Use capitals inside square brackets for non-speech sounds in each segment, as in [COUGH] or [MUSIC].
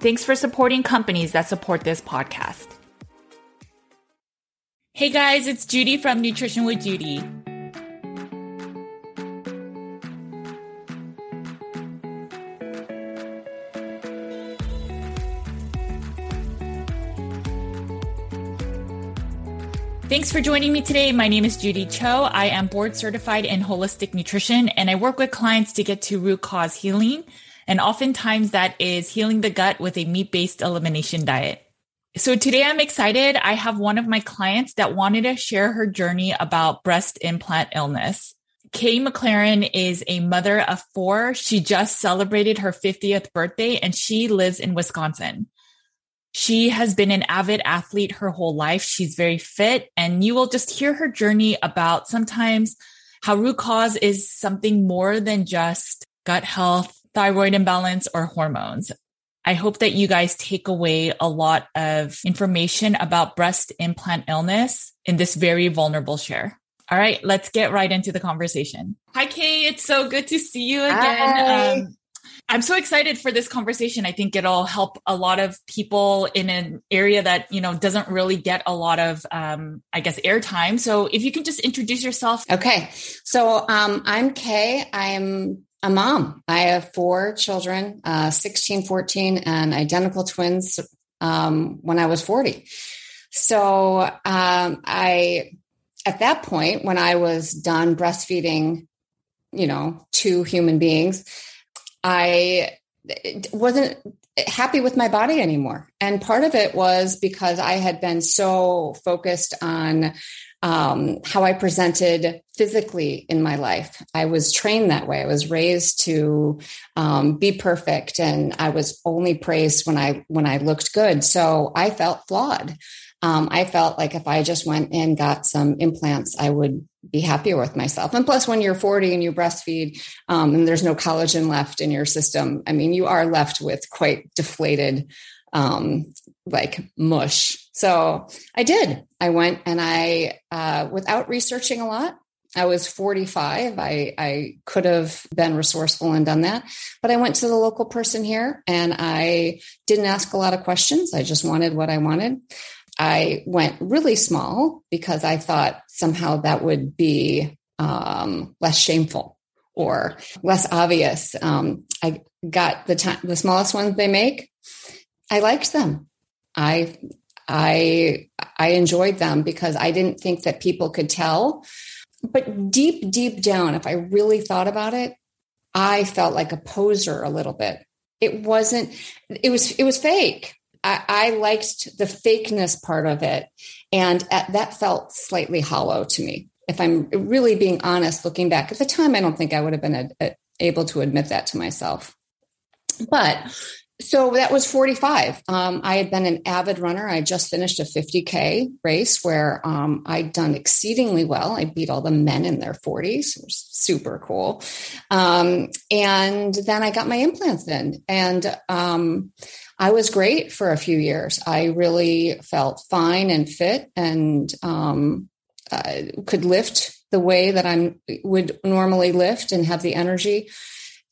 Thanks for supporting companies that support this podcast. Hey guys, it's Judy from Nutrition with Judy. Thanks for joining me today. My name is Judy Cho. I am board certified in holistic nutrition and I work with clients to get to root cause healing. And oftentimes that is healing the gut with a meat based elimination diet. So today I'm excited. I have one of my clients that wanted to share her journey about breast implant illness. Kay McLaren is a mother of four. She just celebrated her 50th birthday and she lives in Wisconsin. She has been an avid athlete her whole life. She's very fit and you will just hear her journey about sometimes how root cause is something more than just gut health thyroid imbalance or hormones. I hope that you guys take away a lot of information about breast implant illness in this very vulnerable share. All right, let's get right into the conversation. Hi, Kay. It's so good to see you again. Um, I'm so excited for this conversation. I think it'll help a lot of people in an area that, you know, doesn't really get a lot of, um, I guess, airtime. So if you can just introduce yourself. Okay. So um, I'm Kay. I'm a mom. I have four children, uh, 16, 14, and identical twins um, when I was 40. So um, I, at that point, when I was done breastfeeding, you know, two human beings, I wasn't happy with my body anymore. And part of it was because I had been so focused on um, how I presented physically in my life. I was trained that way. I was raised to um, be perfect, and I was only praised when I when I looked good. So I felt flawed. Um, I felt like if I just went and got some implants, I would be happier with myself. And plus, when you're 40 and you breastfeed um, and there's no collagen left in your system, I mean, you are left with quite deflated, um, like mush. So I did. I went and I, uh, without researching a lot, I was 45. I, I could have been resourceful and done that, but I went to the local person here and I didn't ask a lot of questions. I just wanted what I wanted. I went really small because I thought somehow that would be um, less shameful or less obvious. Um, I got the time, the smallest ones they make. I liked them. I I I enjoyed them because I didn't think that people could tell. But deep, deep down, if I really thought about it, I felt like a poser a little bit. It wasn't, it was, it was fake. I, I liked the fakeness part of it. And at, that felt slightly hollow to me. If I'm really being honest, looking back at the time, I don't think I would have been a, a, able to admit that to myself. But so that was 45. Um, I had been an avid runner. I just finished a 50K race where um, I'd done exceedingly well. I beat all the men in their 40s. It was super cool. Um, and then I got my implants in, and um, I was great for a few years. I really felt fine and fit and uh, could lift the way that I would normally lift and have the energy.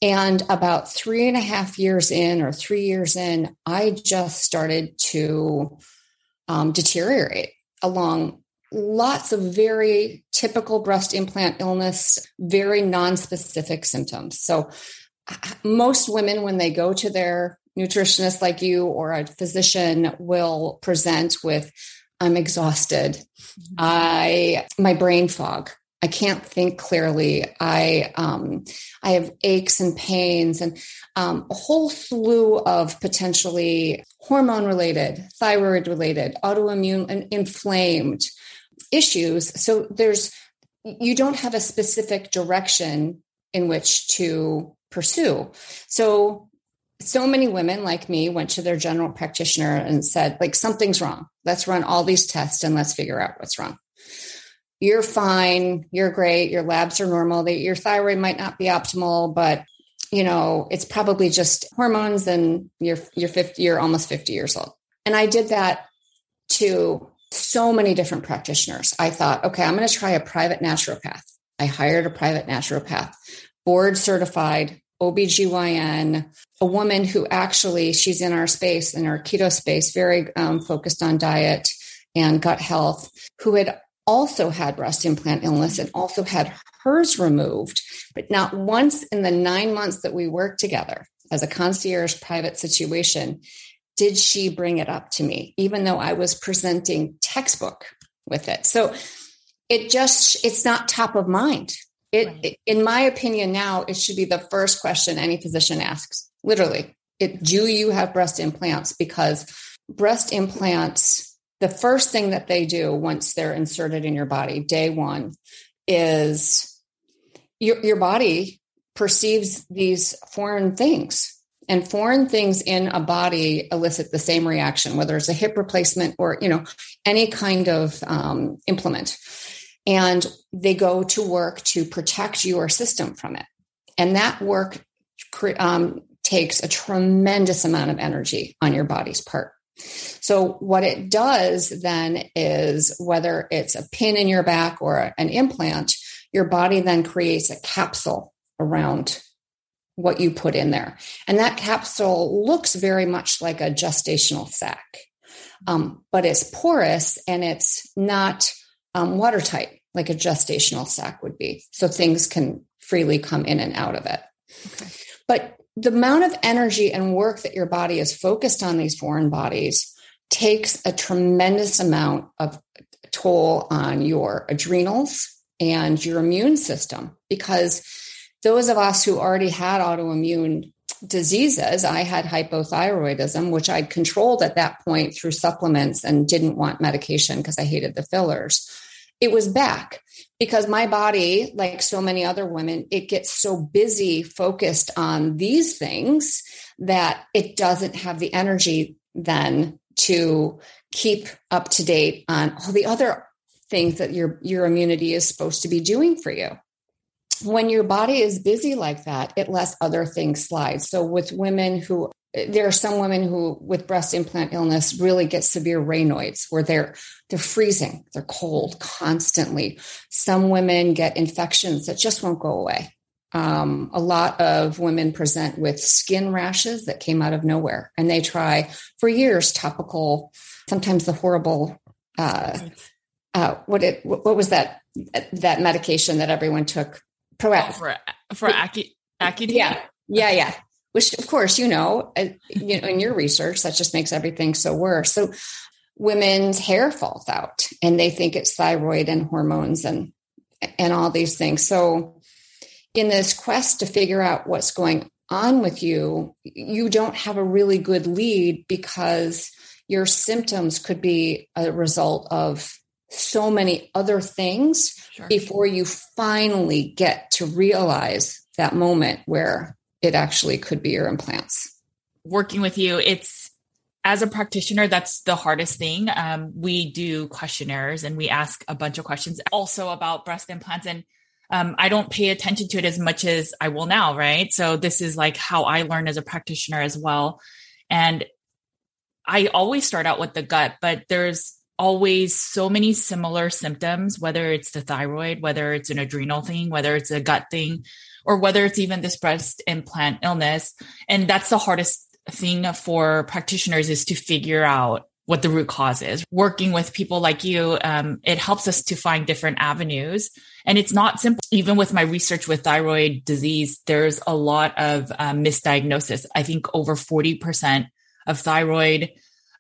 And about three and a half years in, or three years in, I just started to um, deteriorate along lots of very typical breast implant illness, very non-specific symptoms. So most women, when they go to their nutritionist like you or a physician, will present with, I'm exhausted. Mm-hmm. I, my brain fog. I can't think clearly. I um, I have aches and pains and um, a whole slew of potentially hormone related, thyroid related, autoimmune and inflamed issues. So there's you don't have a specific direction in which to pursue. So so many women like me went to their general practitioner and said like something's wrong. Let's run all these tests and let's figure out what's wrong. You're fine, you're great, your labs are normal, your thyroid might not be optimal, but you know, it's probably just hormones and you're you're 50 you're almost 50 years old. And I did that to so many different practitioners. I thought, okay, I'm going to try a private naturopath. I hired a private naturopath, board certified, OBGYN, a woman who actually, she's in our space, in our keto space, very um, focused on diet and gut health, who had also had breast implant illness and also had hers removed, but not once in the nine months that we worked together as a concierge private situation did she bring it up to me, even though I was presenting textbook with it. So it just, it's not top of mind. It, right. in my opinion, now it should be the first question any physician asks. Literally, it, do you have breast implants? Because breast implants, the first thing that they do once they're inserted in your body, day one, is your, your body perceives these foreign things and foreign things in a body elicit the same reaction whether it's a hip replacement or you know any kind of um, implement. And they go to work to protect your system from it. And that work um, takes a tremendous amount of energy on your body's part so what it does then is whether it's a pin in your back or an implant your body then creates a capsule around what you put in there. And that capsule looks very much like a gestational sac, um, but it's porous and it's not um, watertight like a gestational sac would be. So things can freely come in and out of it. Okay. But the amount of energy and work that your body is focused on these foreign bodies takes a tremendous amount of toll on your adrenals and your immune system because those of us who already had autoimmune diseases, I had hypothyroidism, which I'd controlled at that point through supplements and didn't want medication because I hated the fillers. It was back because my body, like so many other women, it gets so busy focused on these things that it doesn't have the energy then to keep up to date on all the other things that your your immunity is supposed to be doing for you when your body is busy like that, it lets other things slide. So with women who there are some women who with breast implant illness really get severe Raynaud's where they're they're freezing, they're cold constantly. Some women get infections that just won't go away. Um, a lot of women present with skin rashes that came out of nowhere, and they try for years topical, sometimes the horrible. Uh, uh, what it what was that that medication that everyone took Proactiv oh, for for Accutane. Yeah, yeah, yeah. Which, of course, you know, uh, you know, in your research, that just makes everything so worse. So, women's hair falls out, and they think it's thyroid and hormones and and all these things. So, in this quest to figure out what's going on with you, you don't have a really good lead because your symptoms could be a result of so many other things sure. before you finally get to realize that moment where it actually could be your implants. Working with you, it's as a practitioner, that's the hardest thing. Um, we do questionnaires and we ask a bunch of questions also about breast implants. And um, I don't pay attention to it as much as I will now, right? So this is like how I learn as a practitioner as well. And I always start out with the gut, but there's always so many similar symptoms, whether it's the thyroid, whether it's an adrenal thing, whether it's a gut thing, or whether it's even this breast implant illness. And that's the hardest thing for practitioners is to figure out what the root cause is. Working with people like you, um, it helps us to find different avenues. And it's not simple. Even with my research with thyroid disease, there's a lot of um, misdiagnosis. I think over 40% of thyroid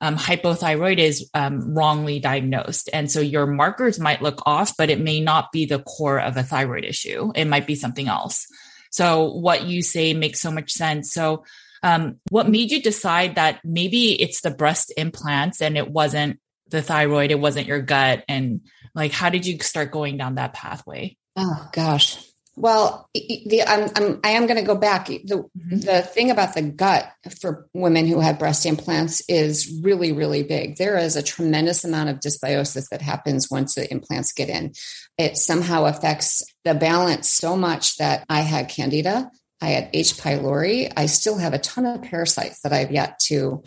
um, hypothyroid is um, wrongly diagnosed. And so your markers might look off, but it may not be the core of a thyroid issue. It might be something else. So what you say makes so much sense. So um, what made you decide that maybe it's the breast implants and it wasn't the thyroid, it wasn't your gut? And like, how did you start going down that pathway? Oh gosh. Well, the I'm, I'm I am going to go back. The mm-hmm. the thing about the gut for women who have breast implants is really really big. There is a tremendous amount of dysbiosis that happens once the implants get in. It somehow affects the balance so much that I had candida, I had H. pylori. I still have a ton of parasites that I've yet to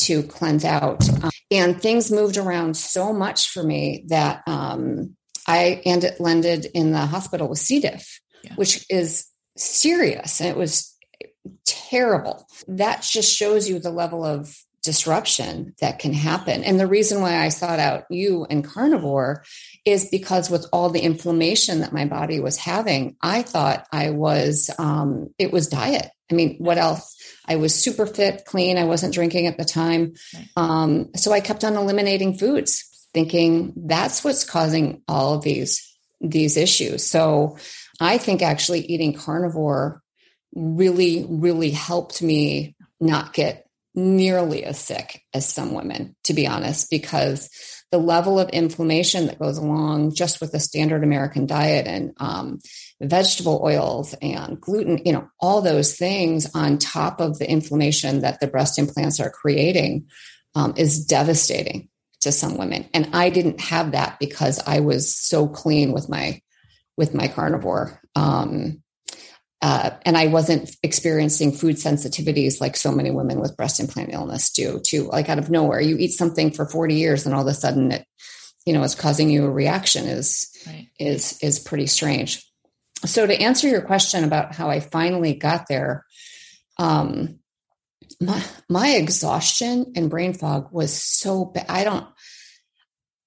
to cleanse out, um, and things moved around so much for me that um, I ended landed in the hospital with C. diff yeah. which is serious. And it was terrible. That just shows you the level of disruption that can happen. And the reason why I sought out you and carnivore is because with all the inflammation that my body was having, I thought I was, um, it was diet. I mean, what else? I was super fit, clean. I wasn't drinking at the time. Um, so I kept on eliminating foods, thinking that's what's causing all of these these issues. So I think actually eating carnivore really, really helped me not get nearly as sick as some women, to be honest, because the level of inflammation that goes along just with the standard American diet and um, vegetable oils and gluten, you know, all those things on top of the inflammation that the breast implants are creating um, is devastating to some women. And I didn't have that because I was so clean with my with my carnivore. Um, uh, and I wasn't experiencing food sensitivities like so many women with breast implant illness do, too. Like out of nowhere, you eat something for 40 years and all of a sudden it, you know, is causing you a reaction is, right. is, is pretty strange. So to answer your question about how I finally got there, um, my, my exhaustion and brain fog was so bad. I don't,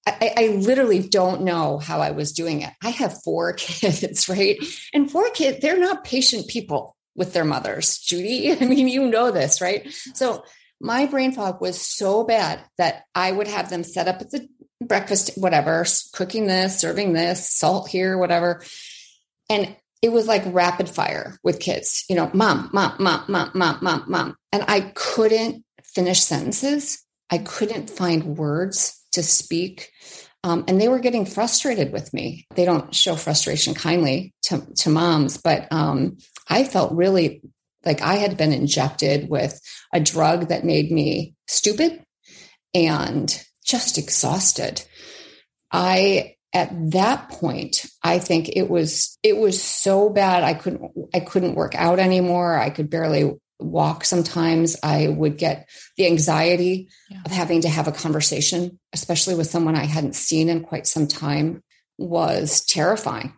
I, I, literally don't know how I was doing it. I have four [LAUGHS] kids, right? And four kids, they're not patient people with their mothers, Judy. [LAUGHS] I mean, you know this, right? So my brain fog was so bad that I would have them set up at the breakfast, whatever, cooking this, serving this, salt here, whatever. And it was like rapid fire with kids, you know, mom, mom, mom, mom, mom, mom, mom. And I couldn't finish sentences. I couldn't find words to speak. Um, and they were getting frustrated with me. They don't show frustration kindly to, to moms, but um, I felt really like I had been injected with a drug that made me stupid and just exhausted. I at that point i think it was it was so bad i couldn't i couldn't work out anymore i could barely walk sometimes i would get the anxiety yeah. of having to have a conversation especially with someone i hadn't seen in quite some time was terrifying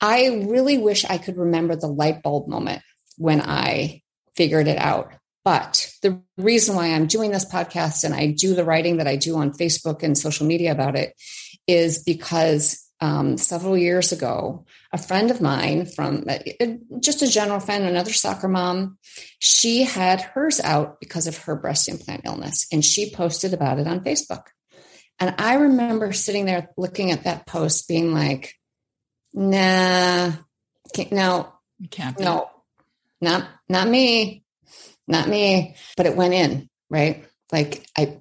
i really wish i could remember the light bulb moment when i figured it out but the reason why i'm doing this podcast and i do the writing that i do on facebook and social media about it is because um, several years ago, a friend of mine from uh, just a general friend, another soccer mom, she had hers out because of her breast implant illness, and she posted about it on Facebook. And I remember sitting there looking at that post, being like, "Nah, can't, no, you can't, no, not not me, not me." But it went in, right? Like I,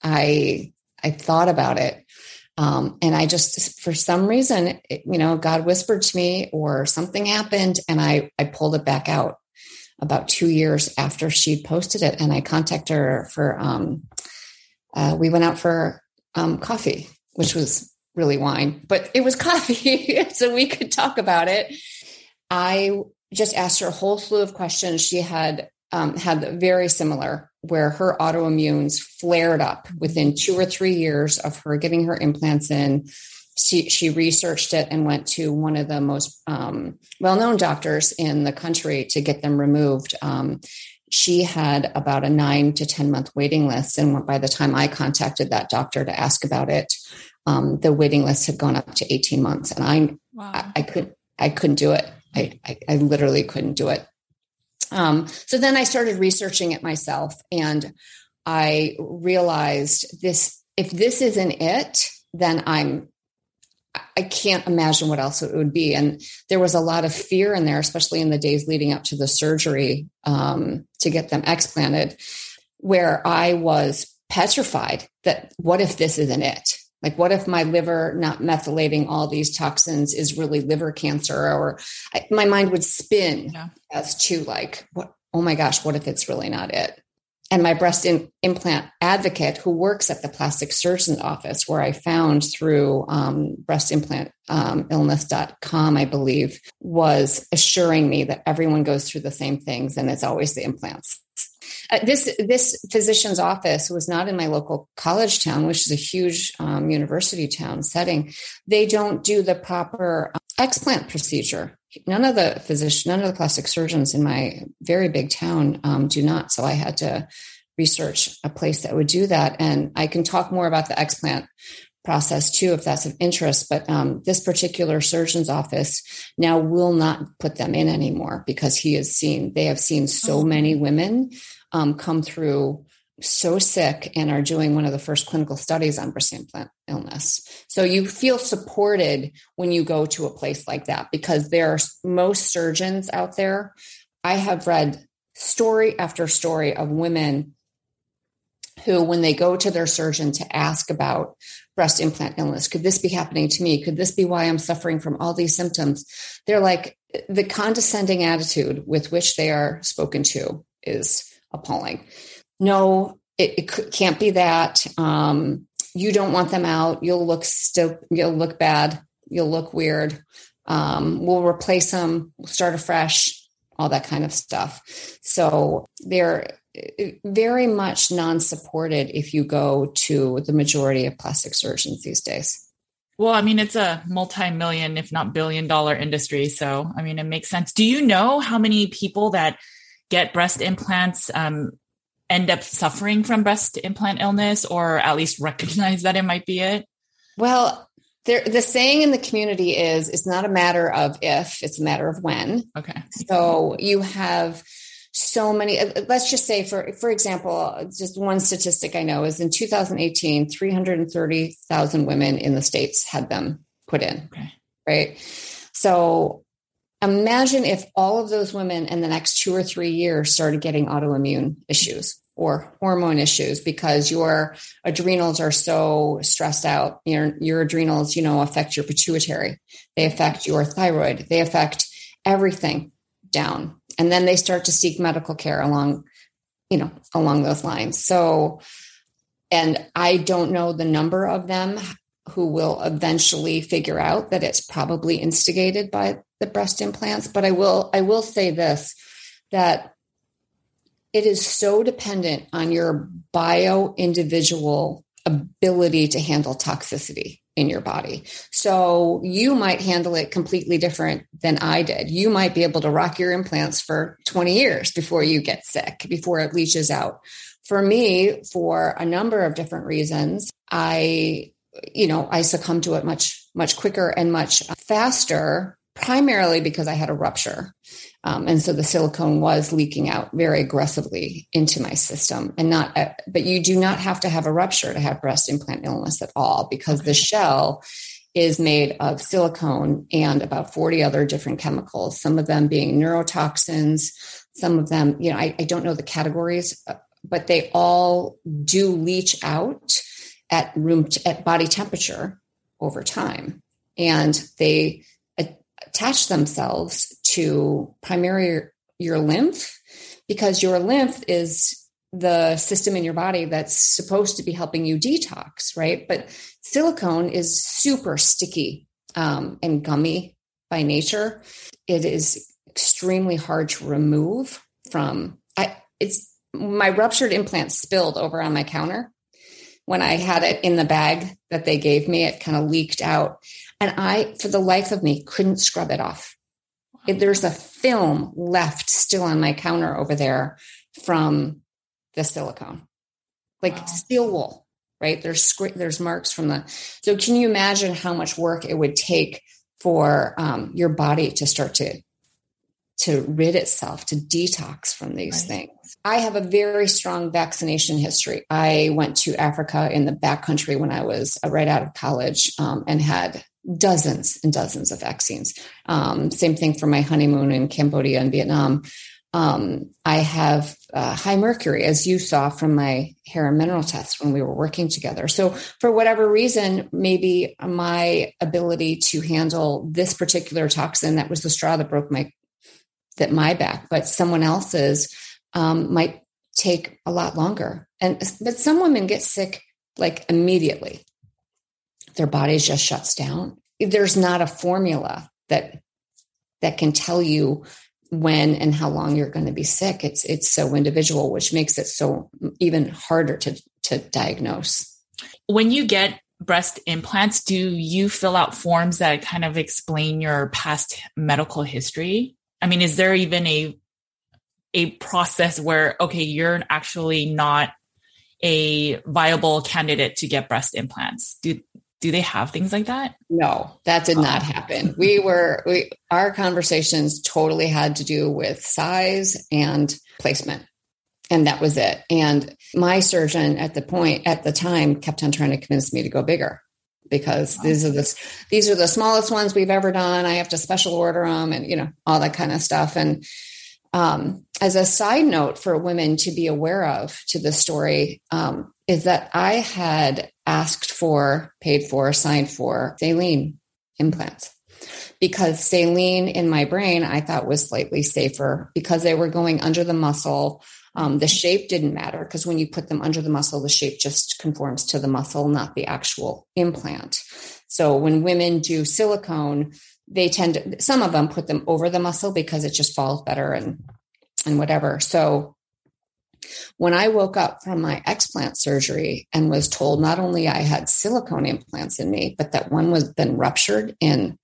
I, I thought about it um, and I just, for some reason, it, you know, God whispered to me or something happened and I, I pulled it back out about two years after she'd posted it. And I contacted her for, um, uh, we went out for um, coffee, which was really wine, but it was [LAUGHS] coffee. so we could talk about it. I just asked her a whole slew of questions. She had um, had very similar where her autoimmunes flared up within two or three years of her getting her implants in. She, she researched it and went to one of the most um, well known doctors in the country to get them removed. Um, she had about a nine to 10 month waiting list. And by the time I contacted that doctor to ask about it, um, the waiting list had gone up to 18 months. And I, wow. I, I, could, I couldn't do it. I, I, I literally couldn't do it. Um, so then I started researching it myself and I realized this, if this isn't it, then I'm I can't imagine what else it would be. And there was a lot of fear in there, especially in the days leading up to the surgery um, to get them explanted, where I was petrified that what if this isn't it? Like, what if my liver not methylating all these toxins is really liver cancer? Or I, my mind would spin yeah. as to like, what? Oh my gosh, what if it's really not it? and my breast in, implant advocate who works at the plastic surgeon's office where i found through um, breast implant um, i believe was assuring me that everyone goes through the same things and it's always the implants uh, this this physician's office was not in my local college town which is a huge um, university town setting they don't do the proper um, explant procedure none of the physicians, none of the plastic surgeons in my very big town um, do not. So I had to research a place that would do that. And I can talk more about the explant process too, if that's of interest. But um, this particular surgeon's office now will not put them in anymore because he has seen, they have seen so oh. many women um, come through so sick and are doing one of the first clinical studies on breast implant illness. So you feel supported when you go to a place like that because there are most surgeons out there. I have read story after story of women who, when they go to their surgeon to ask about breast implant illness, could this be happening to me? Could this be why I'm suffering from all these symptoms? They're like, the condescending attitude with which they are spoken to is appalling no, it, it can't be that. Um, you don't want them out. You'll look still, you'll look bad. You'll look weird. Um, we'll replace them. We'll start afresh. All that kind of stuff. So they're uh, very much non-supported if you go to the majority of plastic surgeons these days. Well, I mean, it's a multi-million, if not billion dollar industry. So, I mean, it makes sense. Do you know how many people that get breast implants um, end up suffering from breast implant illness or at least recognize that it might be it? Well, there, the saying in the community is it's not a matter of if, it's a matter of when. Okay. So you have so many uh, let's just say for for example just one statistic i know is in 2018 330,000 women in the states had them put in okay. right so Imagine if all of those women in the next two or three years started getting autoimmune issues or hormone issues because your adrenals are so stressed out. Your, your adrenals, you know, affect your pituitary. They affect your thyroid. They affect everything down. And then they start to seek medical care along, you know, along those lines. So, and I don't know the number of them who will eventually figure out that it's probably instigated by the breast implants but i will i will say this that it is so dependent on your bio individual ability to handle toxicity in your body. So you might handle it completely different than I did. You might be able to rock your implants for 20 years before you get sick, before it leaches out. For me, for a number of different reasons, I, you know, I succumbed to it much, much quicker and much faster primarily because I had a rupture. Um, and so the silicone was leaking out very aggressively into my system and not, uh, but you do not have to have a rupture to have breast implant illness at all because the shell is made of silicone and about 40 other different chemicals, some of them being neurotoxins, some of them, you know, I, I don't know the categories, uh, but they all do leach out at room, t- at body temperature over time. And they, attach themselves to primarily your lymph because your lymph is the system in your body that's supposed to be helping you detox, right? But silicone is super sticky um, and gummy by nature. It is extremely hard to remove from. I, it's my ruptured implant spilled over on my counter when I had it in the bag that they gave me. It kind of leaked out. And I, for the life of me, couldn't scrub it off. It, there's a film left still on my counter over there from the silicone, like wow. steel wool, right? There's there's marks from the. So can you imagine how much work it would take for um, your body to start to to rid itself, to detox from these right. things? I have a very strong vaccination history. I went to Africa in the backcountry when I was uh, right out of college um, and had dozens and dozens of vaccines. Um, same thing for my honeymoon in Cambodia and Vietnam. Um, I have uh, high mercury, as you saw from my hair and mineral tests when we were working together. So, for whatever reason, maybe my ability to handle this particular toxin that was the straw that broke my that my back, but someone else's um, might take a lot longer. And but some women get sick like immediately. Their body just shuts down. There's not a formula that that can tell you when and how long you're going to be sick. It's it's so individual, which makes it so even harder to to diagnose. When you get breast implants, do you fill out forms that kind of explain your past medical history? I mean, is there even a a process where okay you're actually not a viable candidate to get breast implants do do they have things like that? No that did not oh. happen. We were we our conversations totally had to do with size and placement and that was it. And my surgeon at the point at the time kept on trying to convince me to go bigger because these are the these are the smallest ones we've ever done. I have to special order them and you know all that kind of stuff. And um, as a side note for women to be aware of to this story um, is that I had asked for, paid for, signed for saline implants because saline in my brain I thought was slightly safer because they were going under the muscle. Um, the shape didn't matter because when you put them under the muscle, the shape just conforms to the muscle, not the actual implant. So when women do silicone, they tend to some of them put them over the muscle because it just falls better and and whatever so when i woke up from my explant surgery and was told not only i had silicone implants in me but that one was been ruptured in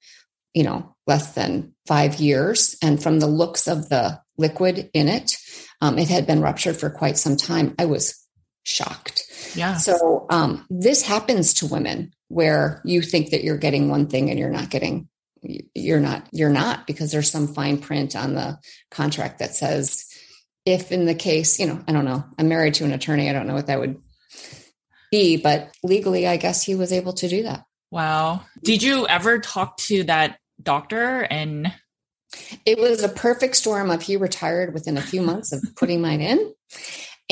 you know less than five years and from the looks of the liquid in it um, it had been ruptured for quite some time i was shocked. Yeah. So um, this happens to women where you think that you're getting one thing and you're not getting you're not you're not because there's some fine print on the contract that says if in the case you know i don't know i'm married to an attorney i don't know what that would be but legally i guess he was able to do that. Wow. Did you ever talk to that doctor and it was a perfect storm of he retired within a few months of putting mine in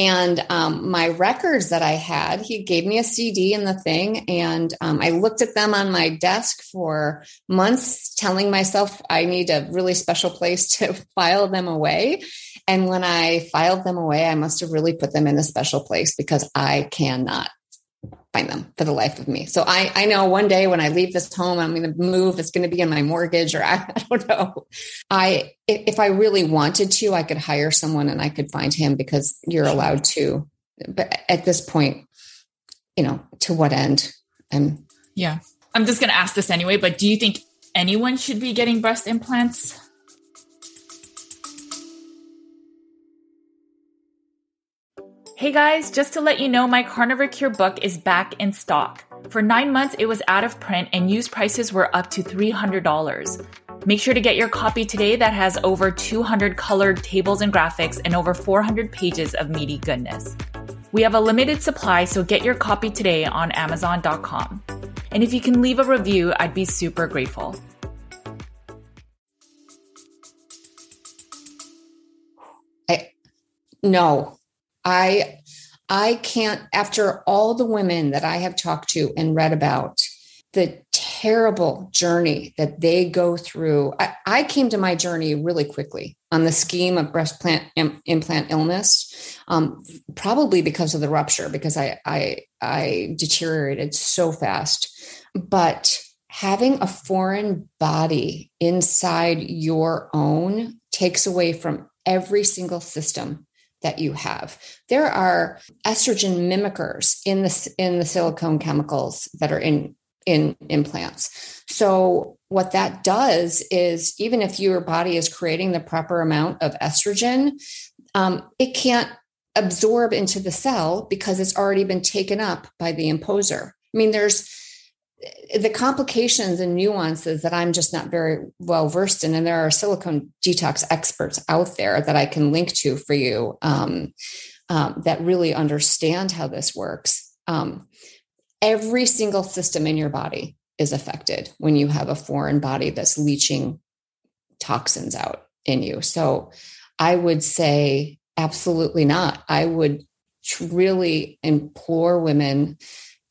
and um, my records that I had, he gave me a CD and the thing. And um, I looked at them on my desk for months, telling myself I need a really special place to [LAUGHS] file them away. And when I filed them away, I must have really put them in a special place because I cannot find them for the life of me. So I, I know one day when I leave this home, I'm going to move. It's going to be in my mortgage, or [LAUGHS] I, I don't know. I if I really wanted to, I could hire someone and I could find him because you're allowed to. But at this point, you know, to what end? I'm yeah. I'm just going to ask this anyway. But do you think anyone should be getting breast implants? Hey guys, just to let you know, my Carnivore Cure book is back in stock. For nine months, it was out of print and used prices were up to $300. Make sure to get your copy today that has over 200 colored tables and graphics and over 400 pages of meaty goodness. We have a limited supply, so get your copy today on Amazon.com. And if you can leave a review, I'd be super grateful. I, no, I I can't after all the women that I have talked to and read about the terrible journey that they go through. I, I came to my journey really quickly on the scheme of breast plant Im, implant illness, um, probably because of the rupture, because I, I I deteriorated so fast. But having a foreign body inside your own takes away from every single system that you have. There are estrogen mimickers in the in the silicone chemicals that are in in implants. So what that does is even if your body is creating the proper amount of estrogen, um, it can't absorb into the cell because it's already been taken up by the imposer. I mean, there's the complications and nuances that I'm just not very well versed in. And there are silicone detox experts out there that I can link to for you um, um, that really understand how this works. Um, every single system in your body is affected when you have a foreign body that's leaching toxins out in you. So I would say absolutely not. I would really implore women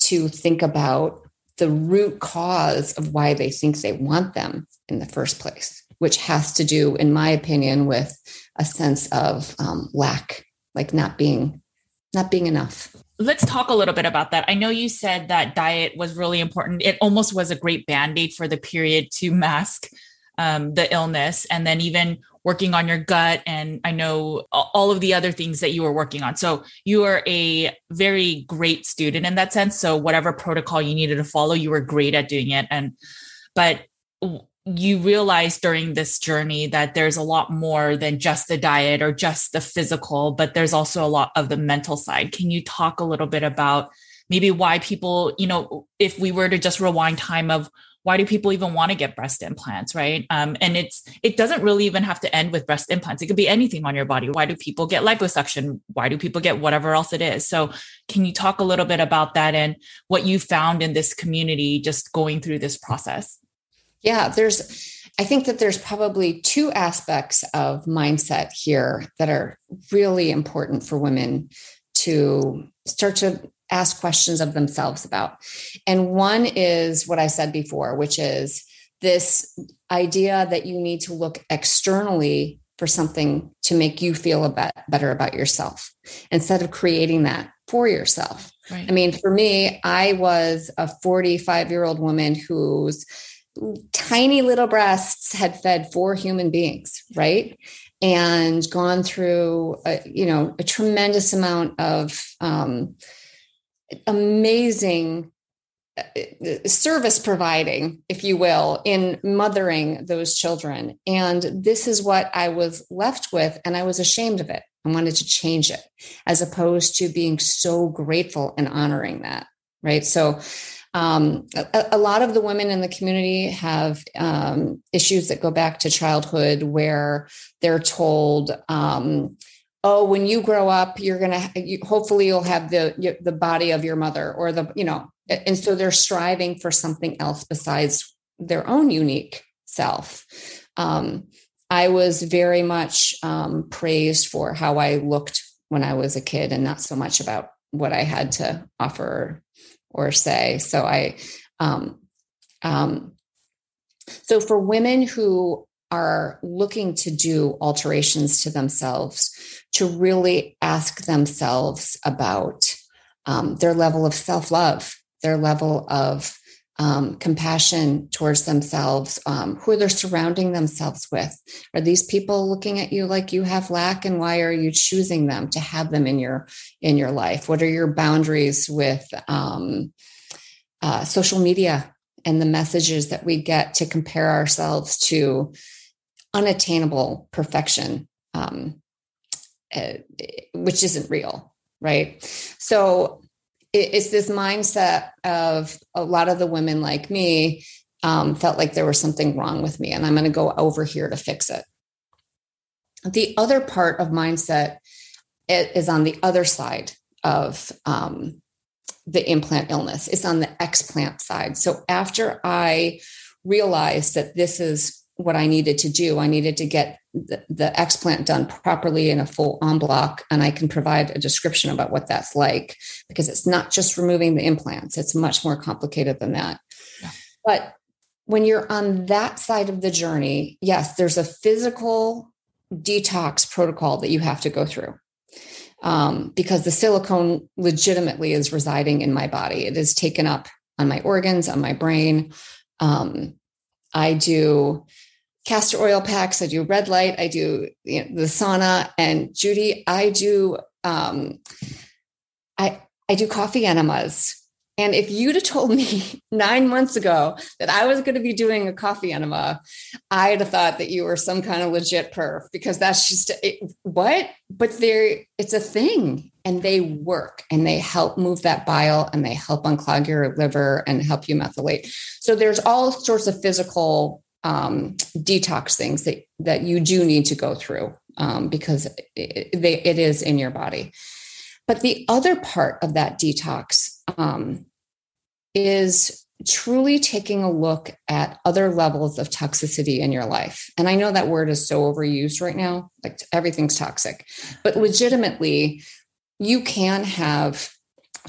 to think about the root cause of why they think they want them in the first place, which has to do, in my opinion, with a sense of um, lack, like not being not being enough. Let's talk a little bit about that. I know you said that diet was really important. It almost was a great band aid for the period to mask um, the illness. And then even working on your gut and I know all of the other things that you were working on. So you are a very great student in that sense. So whatever protocol you needed to follow, you were great at doing it. And but you realize during this journey that there's a lot more than just the diet or just the physical, but there's also a lot of the mental side. Can you talk a little bit about maybe why people, you know, if we were to just rewind time of why do people even want to get breast implants right? Um, and it's it doesn't really even have to end with breast implants. It could be anything on your body. Why do people get liposuction? Why do people get whatever else it is? So can you talk a little bit about that and what you found in this community just going through this process? Yeah there's I think that there's probably two aspects of mindset here that are really important for women to start to ask questions of themselves about. And one is what I said before, which is this idea that you need to look externally for something to make you feel a bit better about yourself instead of creating that for yourself. Right. I mean, for me, I was a 45 year old woman whose tiny little breasts had fed four human beings, right? And gone through, a, you know, a tremendous amount of um, amazing uh, service providing, if you will, in mothering those children. And this is what I was left with. And I was ashamed of it. I wanted to change it as opposed to being so grateful and honoring that. Right. So, um, a, a, lot of the women in the community have um, issues that go back to childhood where they're told, um, oh when you grow up you're going to you, hopefully you'll have the the body of your mother or the you know and so they're striving for something else besides their own unique self. Um, i was very much um, praised for how i looked when i was a kid and not so much about what i had to offer or say. So i um, um so for women who are looking to do alterations to themselves to really ask themselves about um, their level of self love, their level of um, compassion towards themselves, um, who they're surrounding themselves with. Are these people looking at you like you have lack, and why are you choosing them to have them in your in your life? What are your boundaries with um, uh, social media and the messages that we get to compare ourselves to unattainable perfection, um, uh, which isn't real, right? So it, it's this mindset of a lot of the women like me um, felt like there was something wrong with me, and I'm going to go over here to fix it. The other part of mindset is on the other side of um, the implant illness. It's on the explant side. So after I realized that this is what I needed to do. I needed to get the, the explant done properly in a full en bloc, and I can provide a description about what that's like because it's not just removing the implants, it's much more complicated than that. Yeah. But when you're on that side of the journey, yes, there's a physical detox protocol that you have to go through. Um, because the silicone legitimately is residing in my body. It is taken up on my organs, on my brain. Um, I do castor oil packs. I do red light. I do you know, the sauna. And Judy, I do um, I I do coffee enemas. And if you'd have told me [LAUGHS] nine months ago that I was going to be doing a coffee enema, I'd have thought that you were some kind of legit perf because that's just it, what. But there, it's a thing, and they work, and they help move that bile, and they help unclog your liver and help you methylate. So there's all sorts of physical um, detox things that that you do need to go through um, because it, they, it is in your body. But the other part of that detox um, is truly taking a look at other levels of toxicity in your life. And I know that word is so overused right now, like everything's toxic, but legitimately, you can have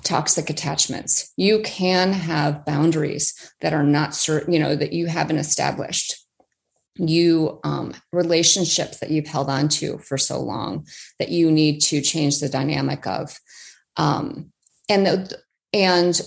toxic attachments. You can have boundaries that are not certain, you know, that you haven't established you um, relationships that you've held on to for so long that you need to change the dynamic of um, and the, and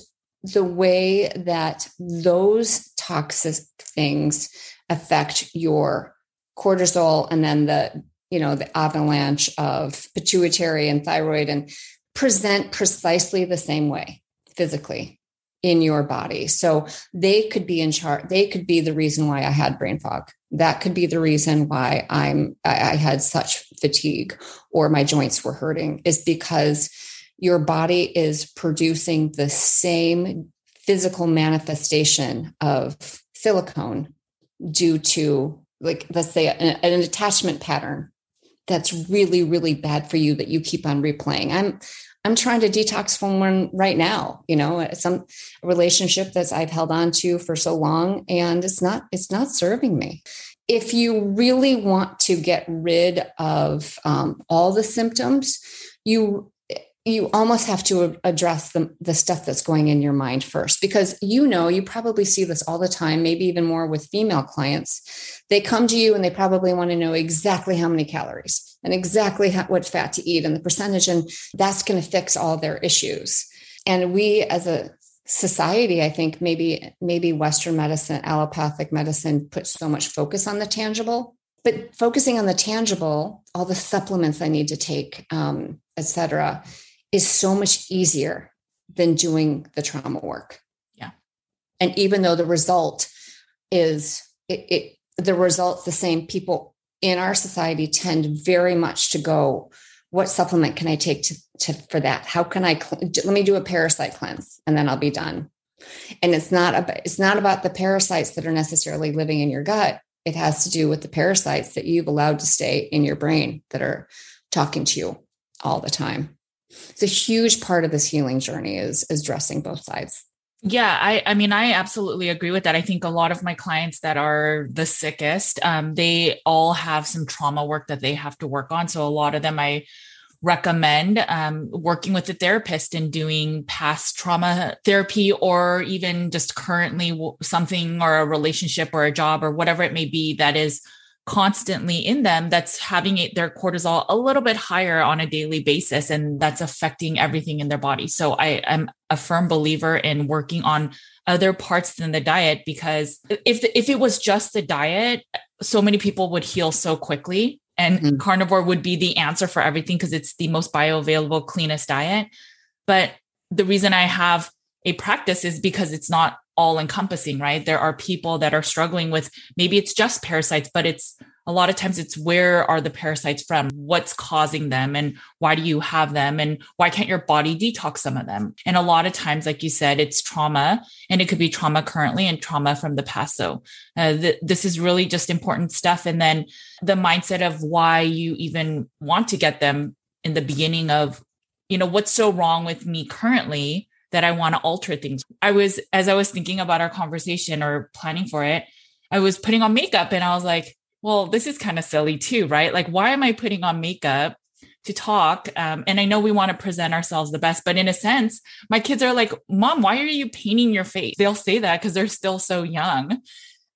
the way that those toxic things affect your cortisol and then the you know the avalanche of pituitary and thyroid and present precisely the same way physically in your body. So they could be in charge. They could be the reason why I had brain fog. That could be the reason why I'm I had such fatigue or my joints were hurting is because your body is producing the same physical manifestation of silicone due to like let's say an, an attachment pattern that's really really bad for you that you keep on replaying i'm I'm trying to detox from one right now, you know, some relationship that I've held on to for so long and it's not it's not serving me. If you really want to get rid of um, all the symptoms, you you almost have to address the, the stuff that's going in your mind first because you know you probably see this all the time maybe even more with female clients. They come to you and they probably want to know exactly how many calories and exactly how, what fat to eat and the percentage and that's going to fix all their issues. And we as a society i think maybe maybe western medicine allopathic medicine puts so much focus on the tangible but focusing on the tangible all the supplements i need to take um, et cetera is so much easier than doing the trauma work. Yeah. And even though the result is it, it the result's the same, people in our society tend very much to go, what supplement can I take to, to for that? How can I let me do a parasite cleanse and then I'll be done. And it's not about it's not about the parasites that are necessarily living in your gut. It has to do with the parasites that you've allowed to stay in your brain that are talking to you all the time it's a huge part of this healing journey is is dressing both sides yeah, I, I mean, I absolutely agree with that. I think a lot of my clients that are the sickest, um, they all have some trauma work that they have to work on. So a lot of them I recommend um, working with a therapist and doing past trauma therapy or even just currently something or a relationship or a job or whatever it may be that is constantly in them that's having it, their cortisol a little bit higher on a daily basis and that's affecting everything in their body. So i am a firm believer in working on other parts than the diet because if the, if it was just the diet so many people would heal so quickly. And mm-hmm. carnivore would be the answer for everything because it's the most bioavailable cleanest diet. But the reason i have a practice is because it's not all encompassing, right? There are people that are struggling with maybe it's just parasites, but it's a lot of times it's where are the parasites from? What's causing them? And why do you have them? And why can't your body detox some of them? And a lot of times, like you said, it's trauma and it could be trauma currently and trauma from the past. So uh, th- this is really just important stuff. And then the mindset of why you even want to get them in the beginning of, you know, what's so wrong with me currently that I want to alter things. I was, as I was thinking about our conversation or planning for it, I was putting on makeup and I was like, well, this is kind of silly too, right? Like, why am I putting on makeup to talk? Um, and I know we want to present ourselves the best, but in a sense, my kids are like, Mom, why are you painting your face? They'll say that because they're still so young.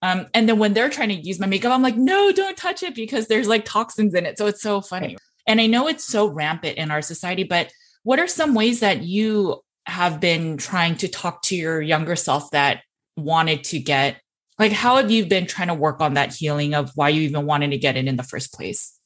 Um, and then when they're trying to use my makeup, I'm like, no, don't touch it because there's like toxins in it. So it's so funny. And I know it's so rampant in our society, but what are some ways that you have been trying to talk to your younger self that wanted to get Like, how have you been trying to work on that healing of why you even wanted to get it in the first place?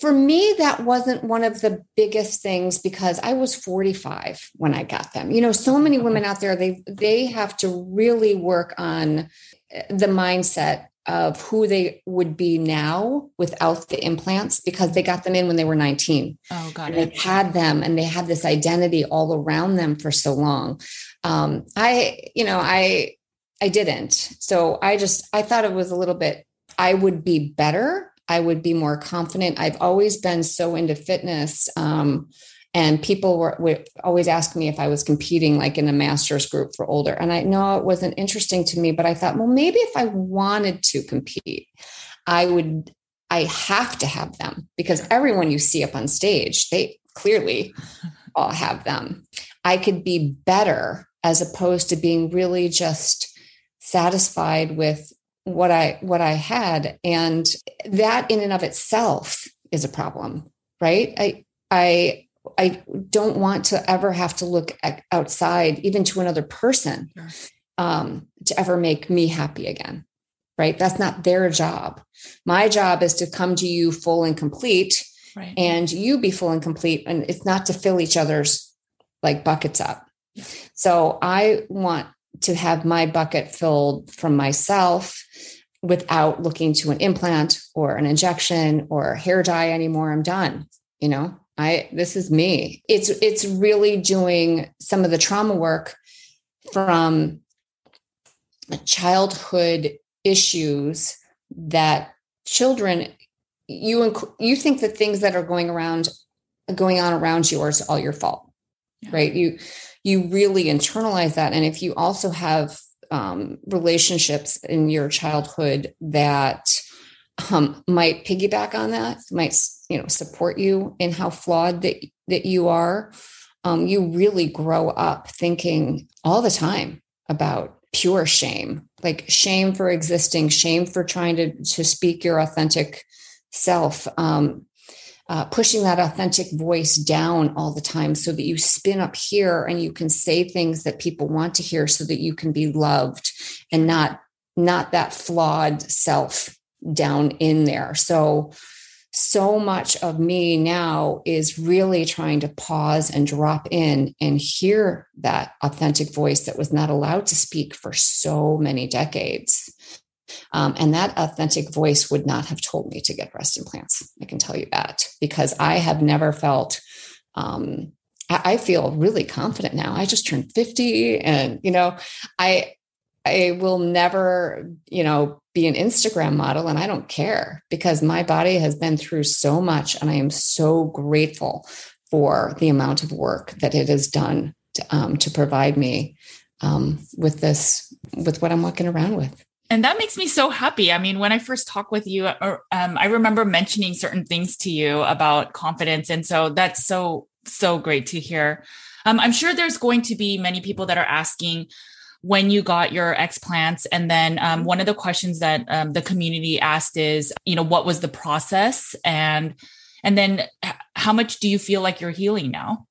For me, that wasn't one of the biggest things because I was 45 when I got them. You know, so many women out there, they they have to really work on eh, the mindset of who they would be now without the implants because they got them in when they were 19. Oh, God. They had them and they had this identity all around them for so long. Um, I, you know, I, I didn't. So I just, I thought it was a little bit, I would be better. I would be more confident. I've always been so into fitness. Um, and people were would always ask me if I was competing like in a master's group for older. And I know it wasn't interesting to me, but I thought, well, maybe if I wanted to compete, I would, I have to have them because everyone you see up on stage, they clearly [LAUGHS] all have them. I could be better as opposed to being really just satisfied with what I what I had. And that in and of itself is a problem, right? I I I don't want to ever have to look at, outside, even to another person, sure. um, to ever make me happy again. Right? That's not their job. My job is to come to you full and complete, right. and you be full and complete. And it's not to fill each other's like buckets up. So I want to have my bucket filled from myself without looking to an implant or an injection or hair dye anymore. I'm done. You know, I this is me. It's it's really doing some of the trauma work from childhood issues that children you you think the things that are going around going on around you are all your fault yeah. right you you really internalize that and if you also have um, relationships in your childhood that um, might piggyback on that, might you know support you in how flawed that that you are. Um, you really grow up thinking all the time about pure shame, like shame for existing, shame for trying to to speak your authentic self. Um, uh, pushing that authentic voice down all the time so that you spin up here and you can say things that people want to hear so that you can be loved and not not that flawed self down in there. So, so much of me now is really trying to pause and drop in and hear that authentic voice that was not allowed to speak for so many decades. Um, and that authentic voice would not have told me to get breast implants. I can tell you that because I have never felt. Um, I feel really confident now. I just turned 50 and you know, I I will never, you know, be an Instagram model and I don't care because my body has been through so much and I am so grateful for the amount of work that it has done to, um, to provide me um, with this, with what I'm walking around with. And that makes me so happy. I mean, when I first talked with you, uh, um, I remember mentioning certain things to you about confidence. And so that's so, so great to hear. Um, I'm sure there's going to be many people that are asking, when you got your explants. And then um, one of the questions that um, the community asked is, you know, what was the process? And and then how much do you feel like you're healing now?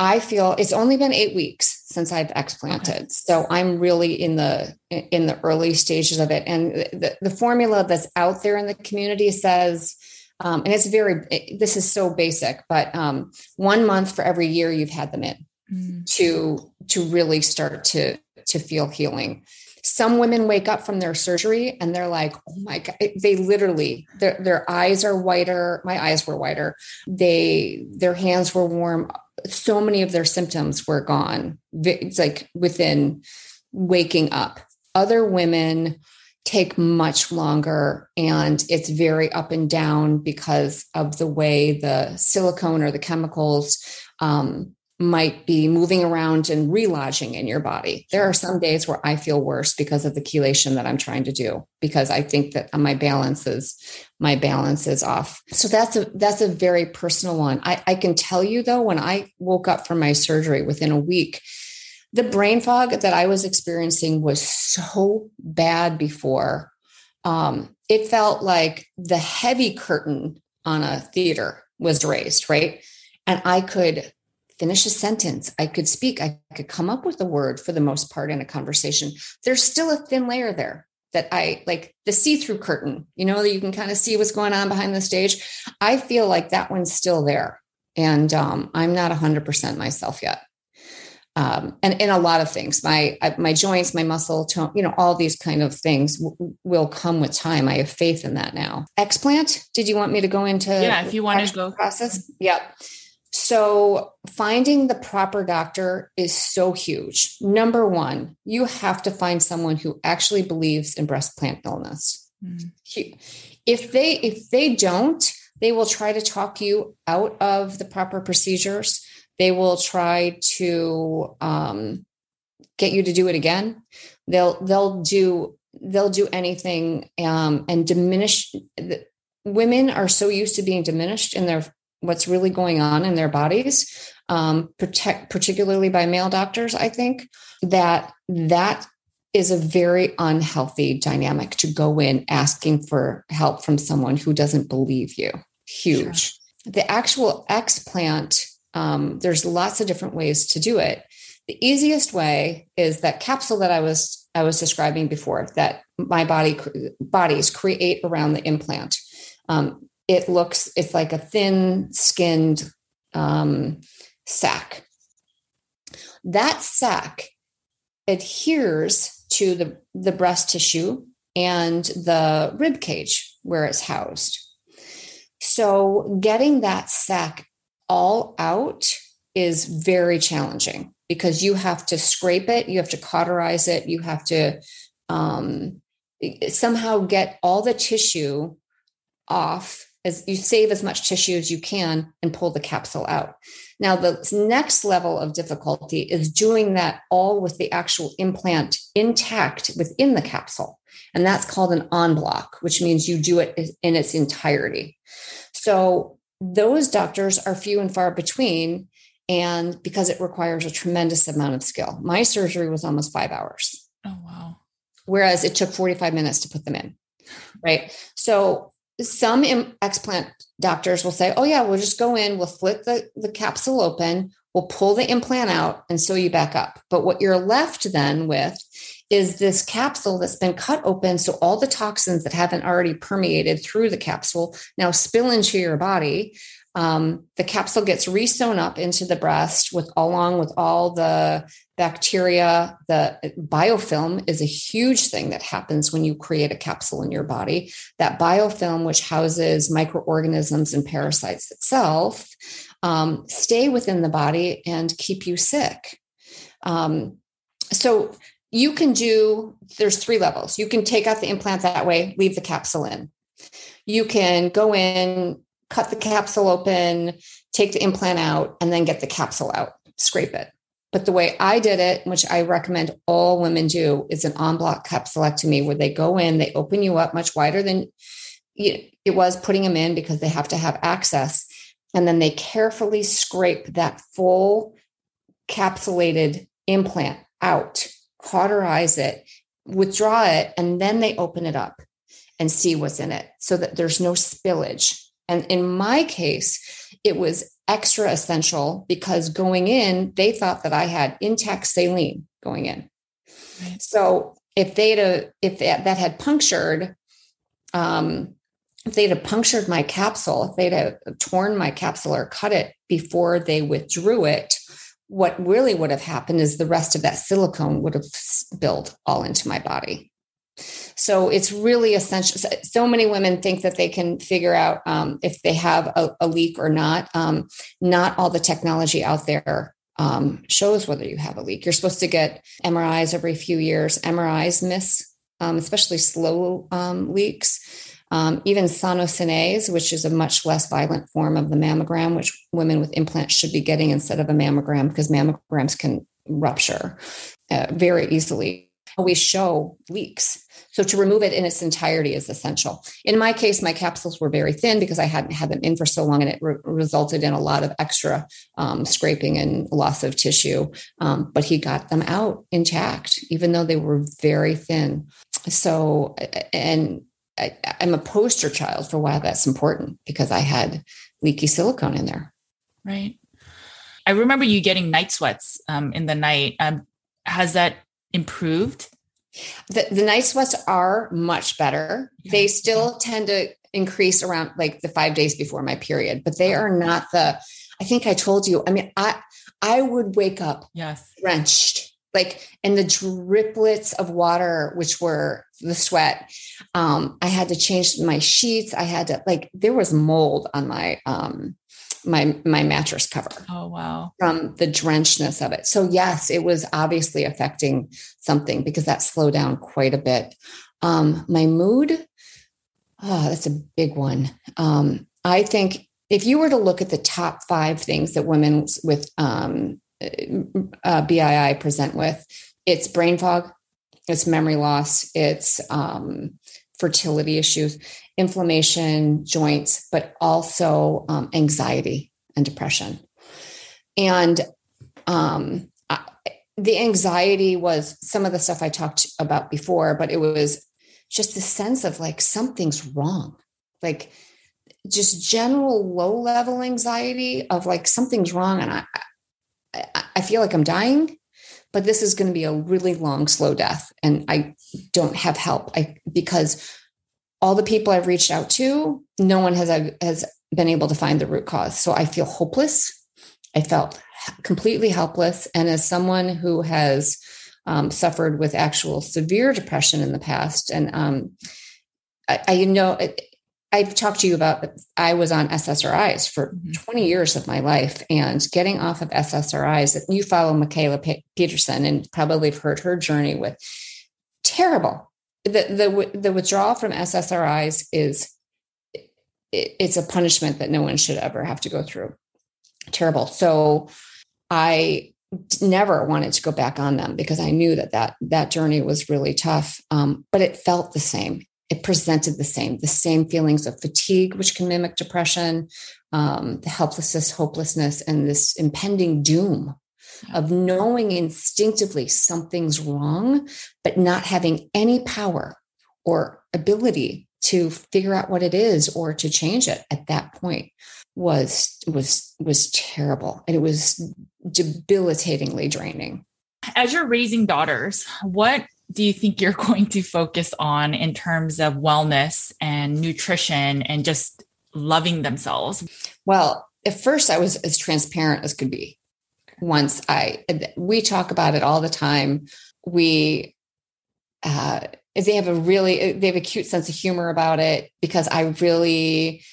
I feel it's only been eight weeks since I've explanted, okay. so I'm really in the in the early stages of it. And the, the formula that's out there in the community says, um, and it's very this is so basic, but um, one month for every year you've had them in mm. to to really start to to feel healing. Some women wake up from their surgery and they're like, "Oh my god!" They literally their their eyes are whiter. My eyes were whiter. They their hands were warm. So many of their symptoms were gone. It's like within waking up. Other women take much longer and it's very up and down because of the way the silicone or the chemicals um, might be moving around and relodging in your body. There are some days where I feel worse because of the chelation that I'm trying to do because I think that my balance is my balance is off. So that's a that's a very personal one. I, I can tell you though, when I woke up from my surgery within a week, the brain fog that I was experiencing was so bad before. Um, it felt like the heavy curtain on a theater was raised, right? And I could finish a sentence. I could speak. I could come up with a word for the most part in a conversation. There's still a thin layer there that I like the see through curtain, you know, that you can kind of see what's going on behind the stage. I feel like that one's still there. And um, I'm not 100% myself yet. Um, and in a lot of things, my my joints, my muscle tone, you know, all these kind of things w- will come with time. I have faith in that now. Explant. Did you want me to go into? Yeah, if you want to go process. Yep. So, finding the proper doctor is so huge. Number one, you have to find someone who actually believes in breast implant illness. Mm. If they if they don't, they will try to talk you out of the proper procedures. They will try to um, get you to do it again. They'll they'll do they'll do anything um, and diminish. The, women are so used to being diminished in their what's really going on in their bodies, um, protect, particularly by male doctors, I think that that is a very unhealthy dynamic to go in asking for help from someone who doesn't believe you. Huge. Sure. The actual explant, um, there's lots of different ways to do it. The easiest way is that capsule that I was I was describing before that my body bodies create around the implant. Um, it looks it's like a thin skinned um, sac that sac adheres to the, the breast tissue and the rib cage where it's housed. So getting that sac all out is very challenging because you have to scrape it you have to cauterize it you have to um, somehow get all the tissue off as you save as much tissue as you can and pull the capsule out. Now, the next level of difficulty is doing that all with the actual implant intact within the capsule. And that's called an en bloc, which means you do it in its entirety. So those doctors are few and far between. And because it requires a tremendous amount of skill, my surgery was almost five hours. Oh, wow. Whereas it took 45 minutes to put them in. Right. So some explant doctors will say, oh, yeah, we'll just go in, we'll flip the, the capsule open, we'll pull the implant out and sew you back up. But what you're left then with is this capsule that's been cut open. So all the toxins that haven't already permeated through the capsule now spill into your body. Um, the capsule gets re-sewn up into the breast with along with all the bacteria. The biofilm is a huge thing that happens when you create a capsule in your body. That biofilm, which houses microorganisms and parasites itself, um, stay within the body and keep you sick. Um, so you can do, there's three levels. You can take out the implant that way, leave the capsule in. You can go in, cut the capsule open, take the implant out, and then get the capsule out, scrape it. But the way I did it, which I recommend all women do, is an en bloc capsulectomy where they go in, they open you up much wider than it was putting them in because they have to have access. And then they carefully scrape that full capsulated implant out, cauterize it, withdraw it, and then they open it up and see what's in it so that there's no spillage. And in my case, it was extra essential because going in, they thought that I had intact saline going in. Right. So if they'd have, if that, that had punctured, um, if they'd have punctured my capsule, if they'd have torn my capsule or cut it before they withdrew it, what really would have happened is the rest of that silicone would have spilled all into my body. So it's really essential. So many women think that they can figure out um, if they have a, a leak or not. Um, not all the technology out there um, shows whether you have a leak. You're supposed to get MRIs every few years. MRIs miss, um, especially slow um, leaks. Um, even sonocinase, which is a much less violent form of the mammogram, which women with implants should be getting instead of a mammogram because mammograms can rupture uh, very easily always show leaks. So to remove it in its entirety is essential. In my case, my capsules were very thin because I hadn't had them in for so long, and it re- resulted in a lot of extra um, scraping and loss of tissue. Um, but he got them out intact, even though they were very thin. So, and I, I'm a poster child for why that's important because I had leaky silicone in there. Right. I remember you getting night sweats um, in the night. Um, has that improved? The, the night sweats are much better. Yeah. They still tend to increase around like the five days before my period, but they are not the, I think I told you, I mean, I, I would wake up yes. drenched, like, and the driplets of water, which were the sweat. Um, I had to change my sheets. I had to like, there was mold on my, um, my my mattress cover. Oh wow. From the drenchedness of it. So yes, it was obviously affecting something because that slowed down quite a bit. Um, my mood, oh, that's a big one. Um, I think if you were to look at the top five things that women with um, uh, BII present with, it's brain fog, it's memory loss, it's um, fertility issues, inflammation, joints, but also um, anxiety and depression. And um, I, the anxiety was some of the stuff I talked about before, but it was just the sense of like something's wrong, like just general low level anxiety of like something's wrong, and I, I, I feel like I'm dying but this is going to be a really long slow death and i don't have help I, because all the people I've reached out to, no one has has been able to find the root cause. So I feel hopeless. I felt completely helpless. And as someone who has um, suffered with actual severe depression in the past, and um, I, I know I've talked to you about I was on SSRIs for mm-hmm. 20 years of my life and getting off of SSRIs. That you follow Mikhaila Peterson and probably have heard her journey with terrible, the the the withdrawal from SSRIs is it's a punishment that no one should ever have to go through. Terrible. So I never wanted to go back on them because I knew that that that journey was really tough. Um, but it felt the same. It presented the same, the same feelings of fatigue, which can mimic depression, um, the helplessness, hopelessness, and this impending doom of knowing instinctively something's wrong, but not having any power or ability to figure out what it is or to change it at that point was was was terrible. And it was debilitatingly draining. As you're raising daughters what do you think you're [LAUGHS] going to focus on in terms of wellness and nutrition and just loving themselves? Well at first i was as transparent as could be once I, we talk about it all the time. We, uh, they have a really, they have a cute sense of humor about it because I really,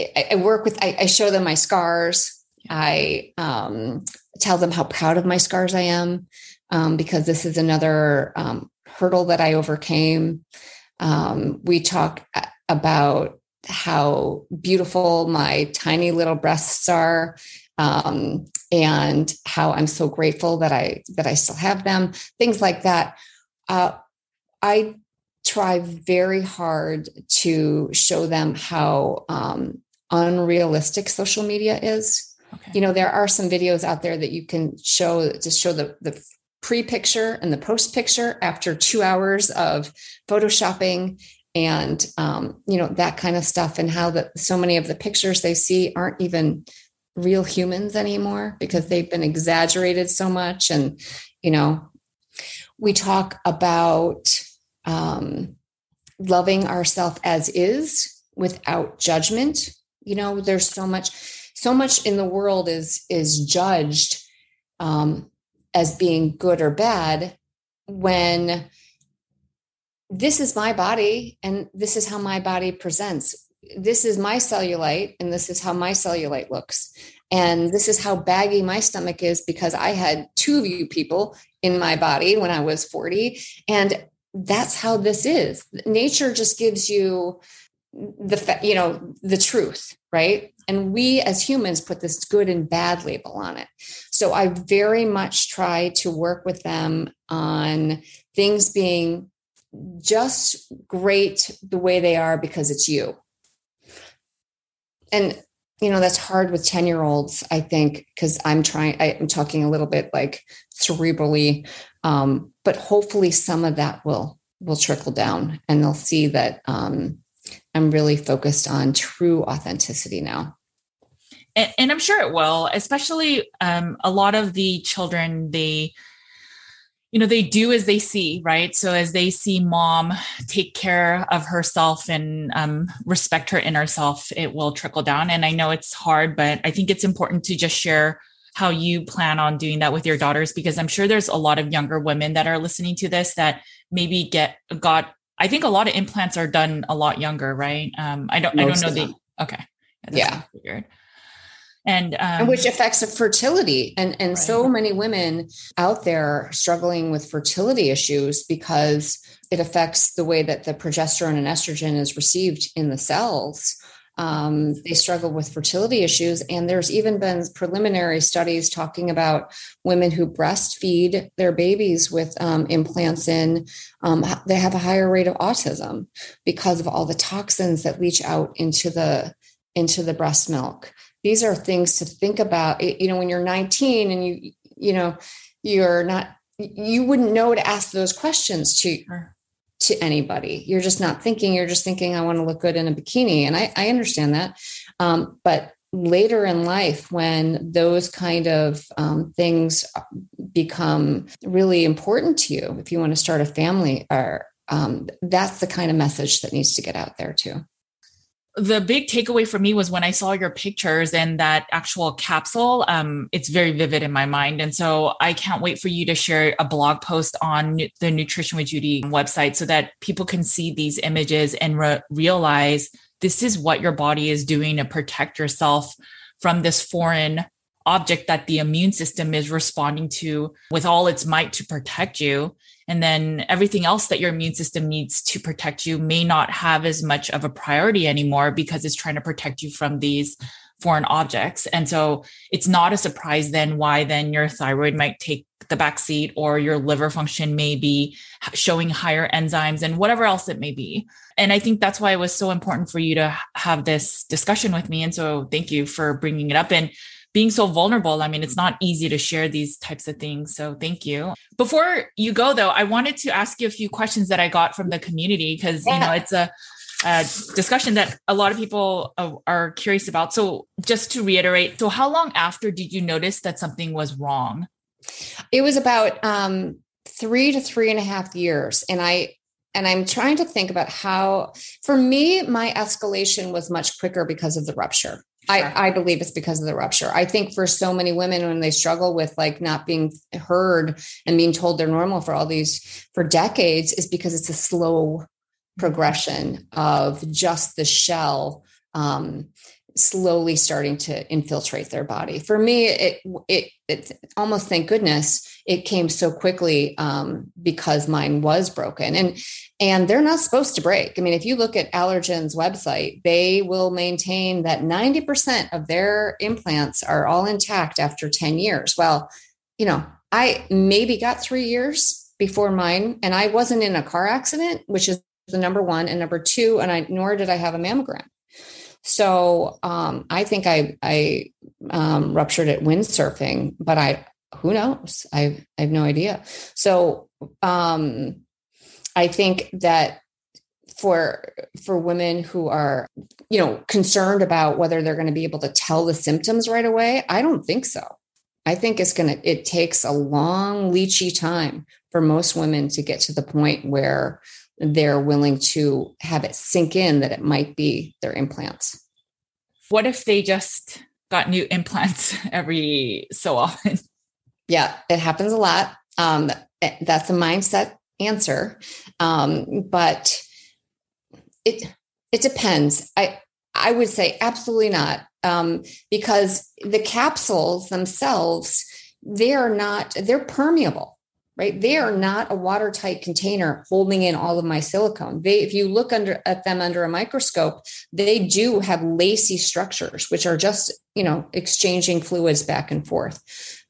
I, I work with, I, I, show them my scars. I um, tell them how proud of my scars I am um, because this is another um, hurdle that I overcame. Um, we talk about how beautiful my tiny little breasts are um, and how I'm so grateful that I that I still have them. Things like that. Uh, I try very hard to show them how um, unrealistic social media is. Okay. You know, there are some videos out there that you can show to show the the pre picture and the post picture after two hours of photoshopping and um, you know that kind of stuff and how that so many of the pictures they see aren't even real humans anymore because they've been exaggerated so much. And you know we talk about um, loving ourselves as is without judgment. You know there's so much so much in the world is is judged um, as being good or bad when this is my body and this is how my body presents this is my cellulite and this is how my cellulite looks. And this is how baggy my stomach is because i had two of you people in my body when i was 40 and that's how this is. Nature just gives you the you know the truth right? And we as humans put this good and bad label on it. So i very much try to work with them on things being just great the way they are because it's you and you know that's hard with 10 year olds i think because i'm trying I, am talking a little bit like cerebrally um, but hopefully some of that will will trickle down and they'll see that um, i'm really focused on true authenticity now. And, and I'm sure it will, especially um, a lot of the children, they, you know, they do as they see, right? So as they see mom take care of herself and um, respect her inner self, it will trickle down. And I know it's hard, but I think it's important to just share how you plan on doing that with your daughters because I'm sure there's a lot of younger women that are listening to this that maybe get got I think a lot of implants are done a lot younger, right? Um, I don't Most I don't know the okay. yeah. And, um, and which affects fertility. And and right. so many women out there struggling with fertility issues because it affects the way that the progesterone and estrogen is received in the cells. Um, they struggle with fertility issues. And there's even been preliminary studies talking about women who breastfeed their babies with um, implants in um, they have a higher rate of autism because of all the toxins that leach out into the into the breast milk these are things to think about. You know when you're 19 and you you know you're not you wouldn't know to ask those questions to to anybody. You're just not thinking you're just thinking i want to look good in a bikini. And i, I understand that. Um, but later in life when those kind of um, things become really important to you if you want to start a family or um, that's the kind of message that needs to get out there too the big takeaway for me was when I saw your pictures and that actual capsule. Um, it's very vivid in my mind. And so I can't wait for you to share a blog post on the Nutrition with Judy website so that people can see these images and re- realize this is what your body is doing to protect yourself from this foreign object that the immune system is responding to with all its might to protect you. And then everything else that your immune system needs to protect you may not have as much of a priority anymore because it's trying to protect you from these foreign objects. And so it's not a surprise then why then your thyroid might take the back seat or your liver function may be showing higher enzymes and whatever else it may be. And I think that's why it was so important for you to have this discussion with me. And so thank you for bringing it up. And being so vulnerable. I mean, it's not easy to share these types of things. So thank you. Before you go, though, I wanted to ask you a few questions that I got from the community because, yeah. you know, it's a, a, discussion that a lot of people are curious about. So just to reiterate, so how long after did you notice that something was wrong? It was about um, three to three and a half years. And I, and I'm trying to think about how, for me, my escalation was much quicker because of the rupture. I, I believe it's because of the rupture. I think for so many women, when they struggle with like not being heard and being told they're normal for all these for decades, is because it's a slow mm-hmm. progression of just the shell um, slowly starting to infiltrate their body. For me, it it almost thank goodness it came so quickly um, because mine was broken and and they're not supposed to break. I mean, if you look at Allergan's website, they will maintain that 90% of their implants are all intact after 10 years. Well, you know, I maybe got three years before mine, and I wasn't in a car accident, which is the number one, and number two, and I nor did I have a mammogram. So um, I think I I um, ruptured it windsurfing, but I who knows? I I have no idea. So um, I think that for for women who are you know concerned about whether they're going to be able to tell the symptoms right away, I don't think so. I think it's going to it takes a long leechy time for most women to get to the point where they're willing to have it sink in that it might be their implants. What if they just got new implants [LAUGHS] every so often? Yeah, it happens a lot. Um, eh, that's a mindset answer, um, but it it depends. I I would say absolutely not, um, because the capsules themselves they are not they're permeable right? They are not a watertight container holding in all of my silicone. They if you look under at them under a microscope they do have lacy structures which are just you know exchanging fluids back and forth.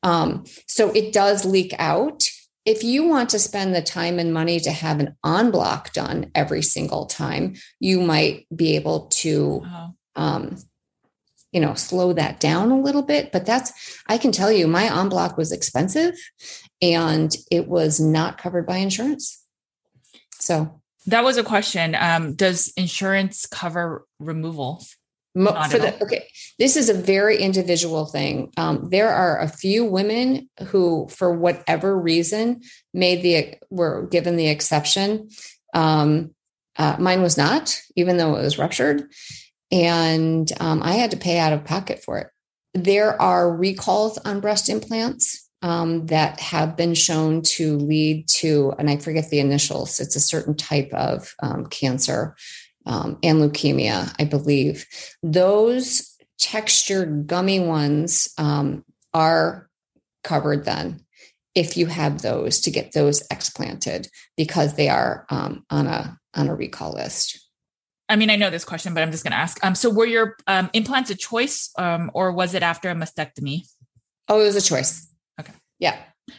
Um, so it does leak out. If you want to spend the time and money to have an en bloc done every single time, you might be able to, um, you know, slow that down a little bit. But that's, I can tell you, my en bloc was expensive and it was not covered by insurance. So that was a question. Um, does insurance cover removals? Mo- for the, okay, this is a very individual thing. Um, there are a few women who, for whatever reason, made the were given the exception. Um, uh, mine was not, even though it was ruptured, and um, I had to pay out of pocket for it. There are recalls on breast implants um, that have been shown to lead to, and I forget the initials. It's a certain type of um, cancer um, and leukemia, I believe. Those textured gummy ones um, are covered then if you have those to get those explanted because they are um, on a on a recall list. I mean, I know this question, but I'm just going to ask. Um, so, were your um, implants a choice, um, or was it after a mastectomy? Oh, it was a choice. Yeah,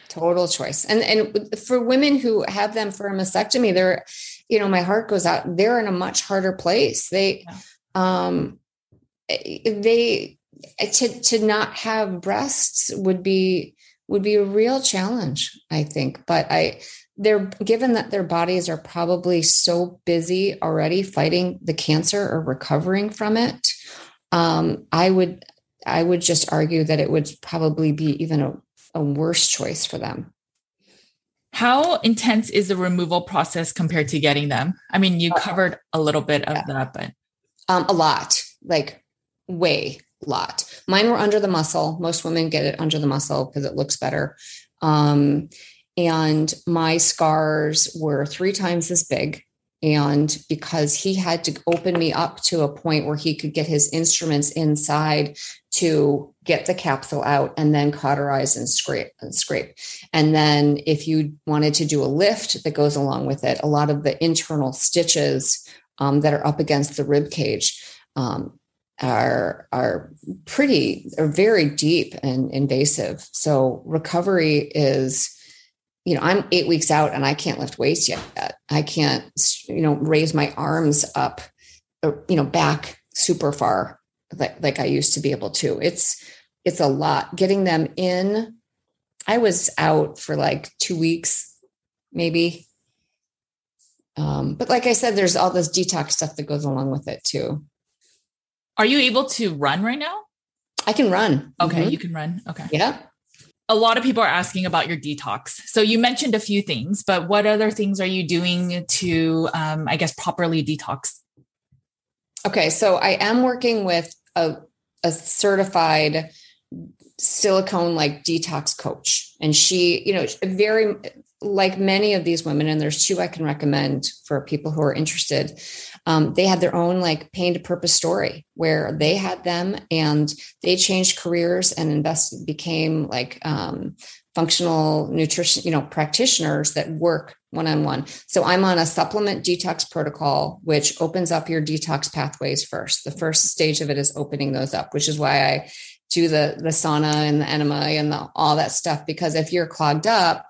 total choice. And and for women who have them for a mastectomy, they're you know, my heart goes out. They're in a much harder place. They, yeah. um, eh, they eh, to to not have breasts would be would be a real challenge, I think. But I they're given that their bodies are probably so busy already fighting the cancer or recovering from it. Um, I would I would just argue that it would probably be even a, a worse choice for them. How intense is the removal process compared to getting them? I mean, you uh, covered a little bit of yeah. that, but um, a lot, like way lot. Mine were under the muscle. Most women get it under the muscle because it looks better. Um, and my scars were three times as big. And because he had to open me up to a point where he could get his instruments inside to get the capsule out and then cauterize and scrape and scrape. And then if you wanted to do a lift that goes along with it, a lot of the internal stitches um, that are up against the rib cage um, are are pretty are very deep and invasive. So recovery is you know, I'm eight weeks out and I can't lift weights yet. I can't, you know, raise my arms up, uh, you know, back super far like, like I used to be able to. It's, it's a lot getting them in. I was out for like two weeks, maybe. Um, but like I said, there's all this detox stuff that goes along with it too. Are you able to run right now? I can run. Okay, mm-hmm. you can run. Okay. Yeah a lot of people are asking about your detox. So you mentioned a few things, but what other things are you doing to, um, I guess, properly detox? Okay, so I am working with a, a certified silicone like detox coach, and she, you know, very like many of these women, and there's two I can recommend for people who are interested um, they had their own like pain to purpose story where they had them and they changed careers and invested became like um, functional nutrition you know practitioners that work one-on-one. So i'm on a supplement detox protocol which opens up your detox pathways first. The first stage of it is opening those up which is why i do the the sauna and the enema and the, all that stuff because if you're clogged up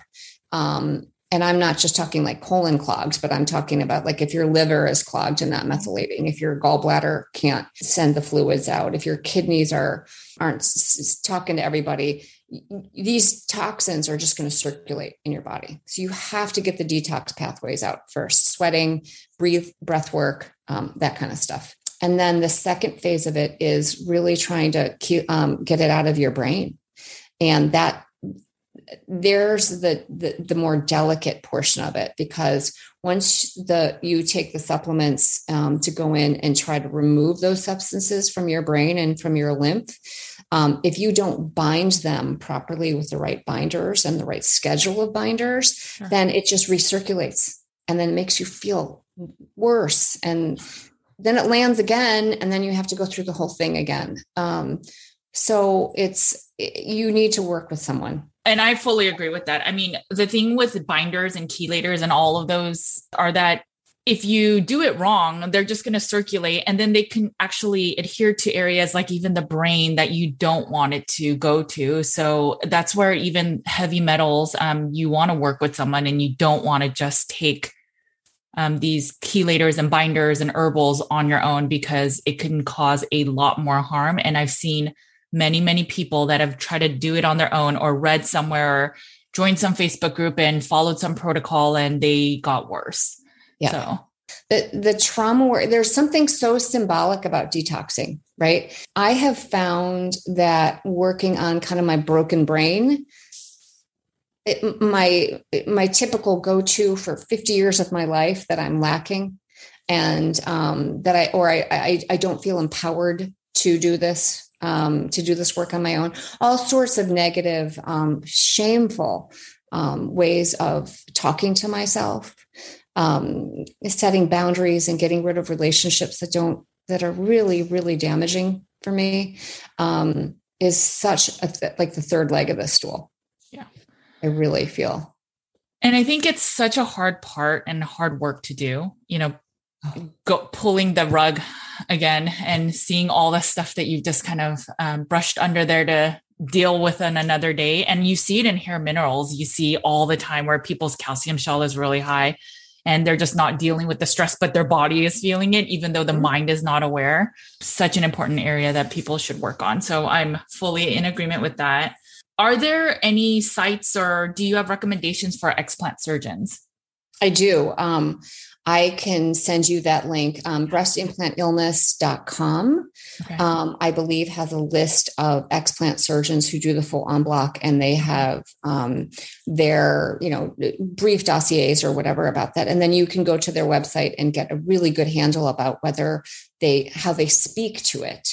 um, and I'm not just talking like colon clogs, but I'm talking about like if your liver is clogged and not methylating, if your gallbladder can't send the fluids out, if your kidneys are aren't talking to everybody, these toxins are just going to circulate in your body. So you have to get the detox pathways out first: sweating, breathe, breath work, um, that kind of stuff. And then the second phase of it is really trying to um, get it out of your brain, and that there's the, the, the more delicate portion of it because once the you take the supplements um, to go in and try to remove those substances from your brain and from your lymph um, if you don't bind them properly with the right binders and the right schedule of binders sure. then it just recirculates and then makes you feel worse and then it lands again and then you have to go through the whole thing again um, so it's you need to work with someone and I fully agree with that. I mean, the thing with binders and chelators and all of those are that if you do it wrong, they're just going to circulate and then they can actually adhere to areas like even the brain that you don't want it to go to. So that's where even heavy metals, um, you want to work with someone and you don't want to just take um, these chelators and binders and herbals on your own because it can cause a lot more harm. And I've seen many, many people that have tried to do it on their own or read somewhere or joined some Facebook group and followed some protocol and they got worse. Yeah. So The the trauma work, there's something so symbolic about detoxing, right? I have found that working on kind of my broken brain, it, my my typical go-to for 50 years of my life that I'm lacking and um, that I or I, I I don't feel empowered to do this um, to do this work on my own. All sorts of negative, um, shameful um, ways of talking to myself, um, setting boundaries, and getting rid of relationships that don't that are really really damaging for me um, is such a th- like the third leg of the stool. Yeah, I really feel. And I think it's such a hard part and hard work to do. You know, go pulling the rug again and seeing all the stuff that you've just kind of um, brushed under there to deal with on another day. And you see it in hair minerals. You see all the time where people's calcium shell is really high and they're just not dealing with the stress, but their body is feeling it, even though the mm-hmm. mind is not aware. Such an important area that people should work on. So I'm fully in agreement with that. Are there any sites or do you have recommendations for explant surgeons? I do. Um, I can send you that link. Um, breastimplantillness.com, okay. um, I believe, has a list of explant surgeons who do the full en bloc, and they have um, their, you know, brief dossiers or whatever about that. And then you can go to their website and get a really good handle about whether they, how they speak to it.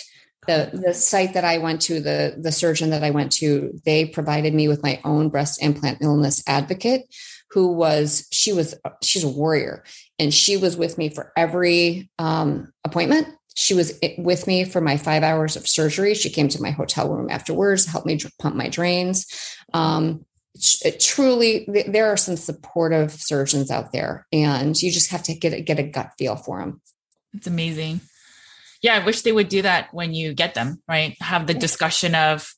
The, the site that I went to, the, the surgeon that I went to, they provided me with my own breast implant illness advocate who was she was she's a warrior and she was with me for every um, appointment. She was with me for my five hours of surgery. She came to my hotel room afterwards helped me pump my drains. Um, truly there are some supportive surgeons out there and you just have to get a, get a gut feel for them it's amazing. Yeah i wish they would do that when you get them right? Have the discussion of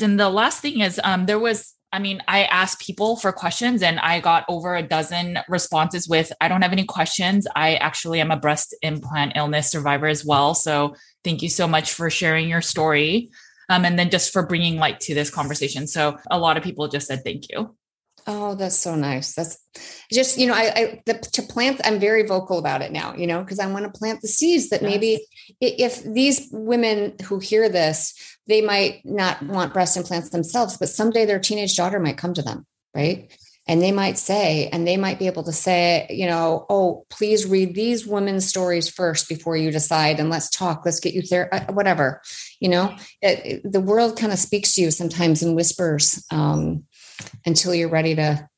and the last thing is um, there was I mean, I asked people for questions and I got over a dozen responses with, I don't have any questions. I actually am a breast implant illness survivor as well. So thank you so much for sharing your story. Um, and then just for bringing light to this conversation. So a lot of people just said thank you. Oh, that's so nice. That's just, you know, I, I the, to plant, I'm very vocal about it now, you know, because I want to plant the seeds that yes. maybe if these women who hear this, they might not want breast implants themselves, but someday their teenage daughter might come to them, right? And they might say, and they might be able to say, you know, oh, please read these women's stories first before you decide, and let's talk. Let's get you there, uh, whatever. You know, it, it, the world kind of speaks to you sometimes in whispers. Um, until you're ready to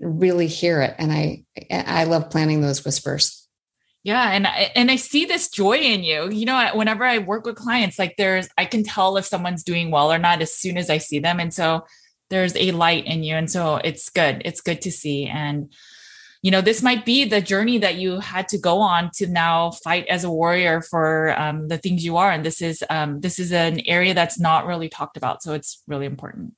really hear it. And I, I love planning those whispers. Yeah, and I, and I see this joy in you. You know, whenever I work with clients, like there's I can tell if someone's doing well or not as soon as I see them, and so there's a light in you, and so it's good. It's good to see, and you know, this might be the journey that you had to go on to now fight as a warrior for um, the things you are, and this is um, this is an area that's not really talked about, so it's really important.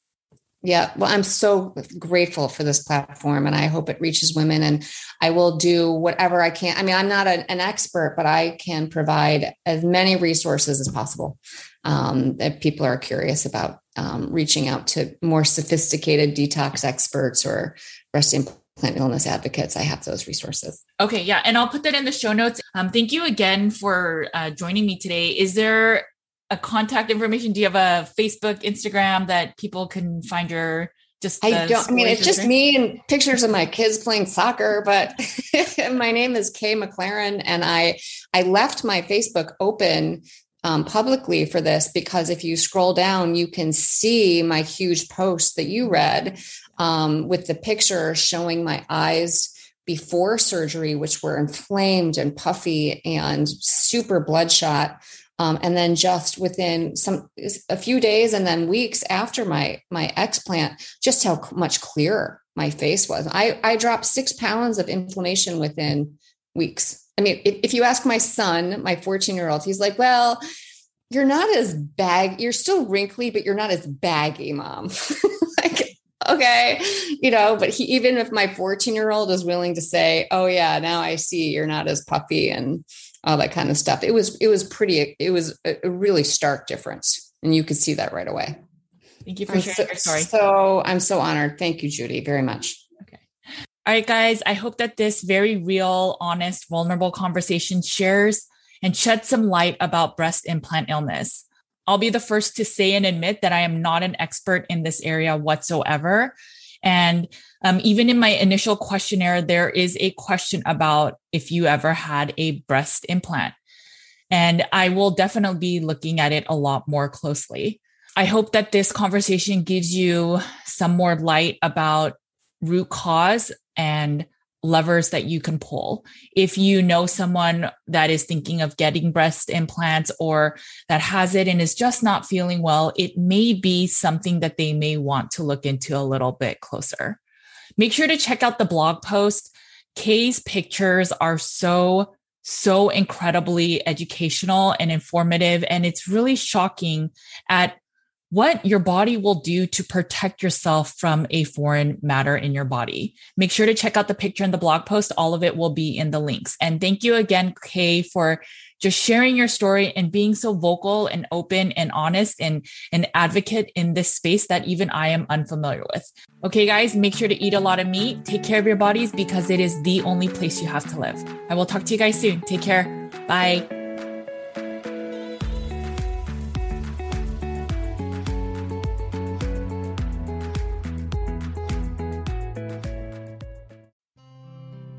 Yeah, well, I'm so grateful for this platform and I hope it reaches women. And I will do whatever I can. I mean, I'm not a, an expert, but I can provide as many resources as possible um, if people are curious about um, reaching out to more sophisticated detox experts or breast implant illness advocates. I have those resources. Okay, yeah. And I'll put that in the show notes. Um, thank you again for uh, joining me today. Is there a contact information? Do you have a Facebook, Instagram that people can find your just I don't I mean it's just me and pictures of my kids playing soccer, but [LAUGHS] my name is Kay McLaren and I I left my Facebook open um, publicly for this because if you scroll down, you can see my huge post that you read um, with the picture showing my eyes before surgery, which were inflamed and puffy and super bloodshot. Um, and then just within some a few days and then weeks after my my explant, just how much clearer my face was. I I dropped six pounds of inflammation within weeks. I mean, if, if you ask my son, my 14 year old, he's like, well, you're not as bag, you're still wrinkly, but you're not as baggy, mom. [LAUGHS] like, okay, you know, but he, even if my 14 year old is willing to say, oh, yeah, now I see you're not as puffy and all that kind of stuff. It was it was pretty. It was a really stark difference, and you could see that right away. Thank you for I'm sharing so, your story. So I'm so honored. Thank you, Judy, very much. Okay. All right, guys, I hope that this very real, honest, vulnerable conversation shares and sheds some light about breast implant illness. I'll be the first to say and admit that I am not an expert in this area whatsoever. And um, even in my initial questionnaire, there is a question about if you ever had a breast implant. And I will definitely be looking at it a lot more closely. I hope that this conversation gives you some more light about root cause and levers that you can pull. If you know someone that is thinking of getting breast implants or that has it and is just not feeling well, it may be something that they may want to look into a little bit closer. Make sure to check out the blog post. Kay's pictures are so, so incredibly educational and informative. And it's really shocking at what your body will do to protect yourself from a foreign matter in your body. Make sure to check out the picture in the blog post. All of it will be in the links. And thank you again, Kay, for just sharing your story and being so vocal and open and honest and an advocate in this space that even I am unfamiliar with. Okay, guys, make sure to eat a lot of meat. Take care of your bodies because it is the only place you have to live. I will talk to you guys soon. Take care. Bye.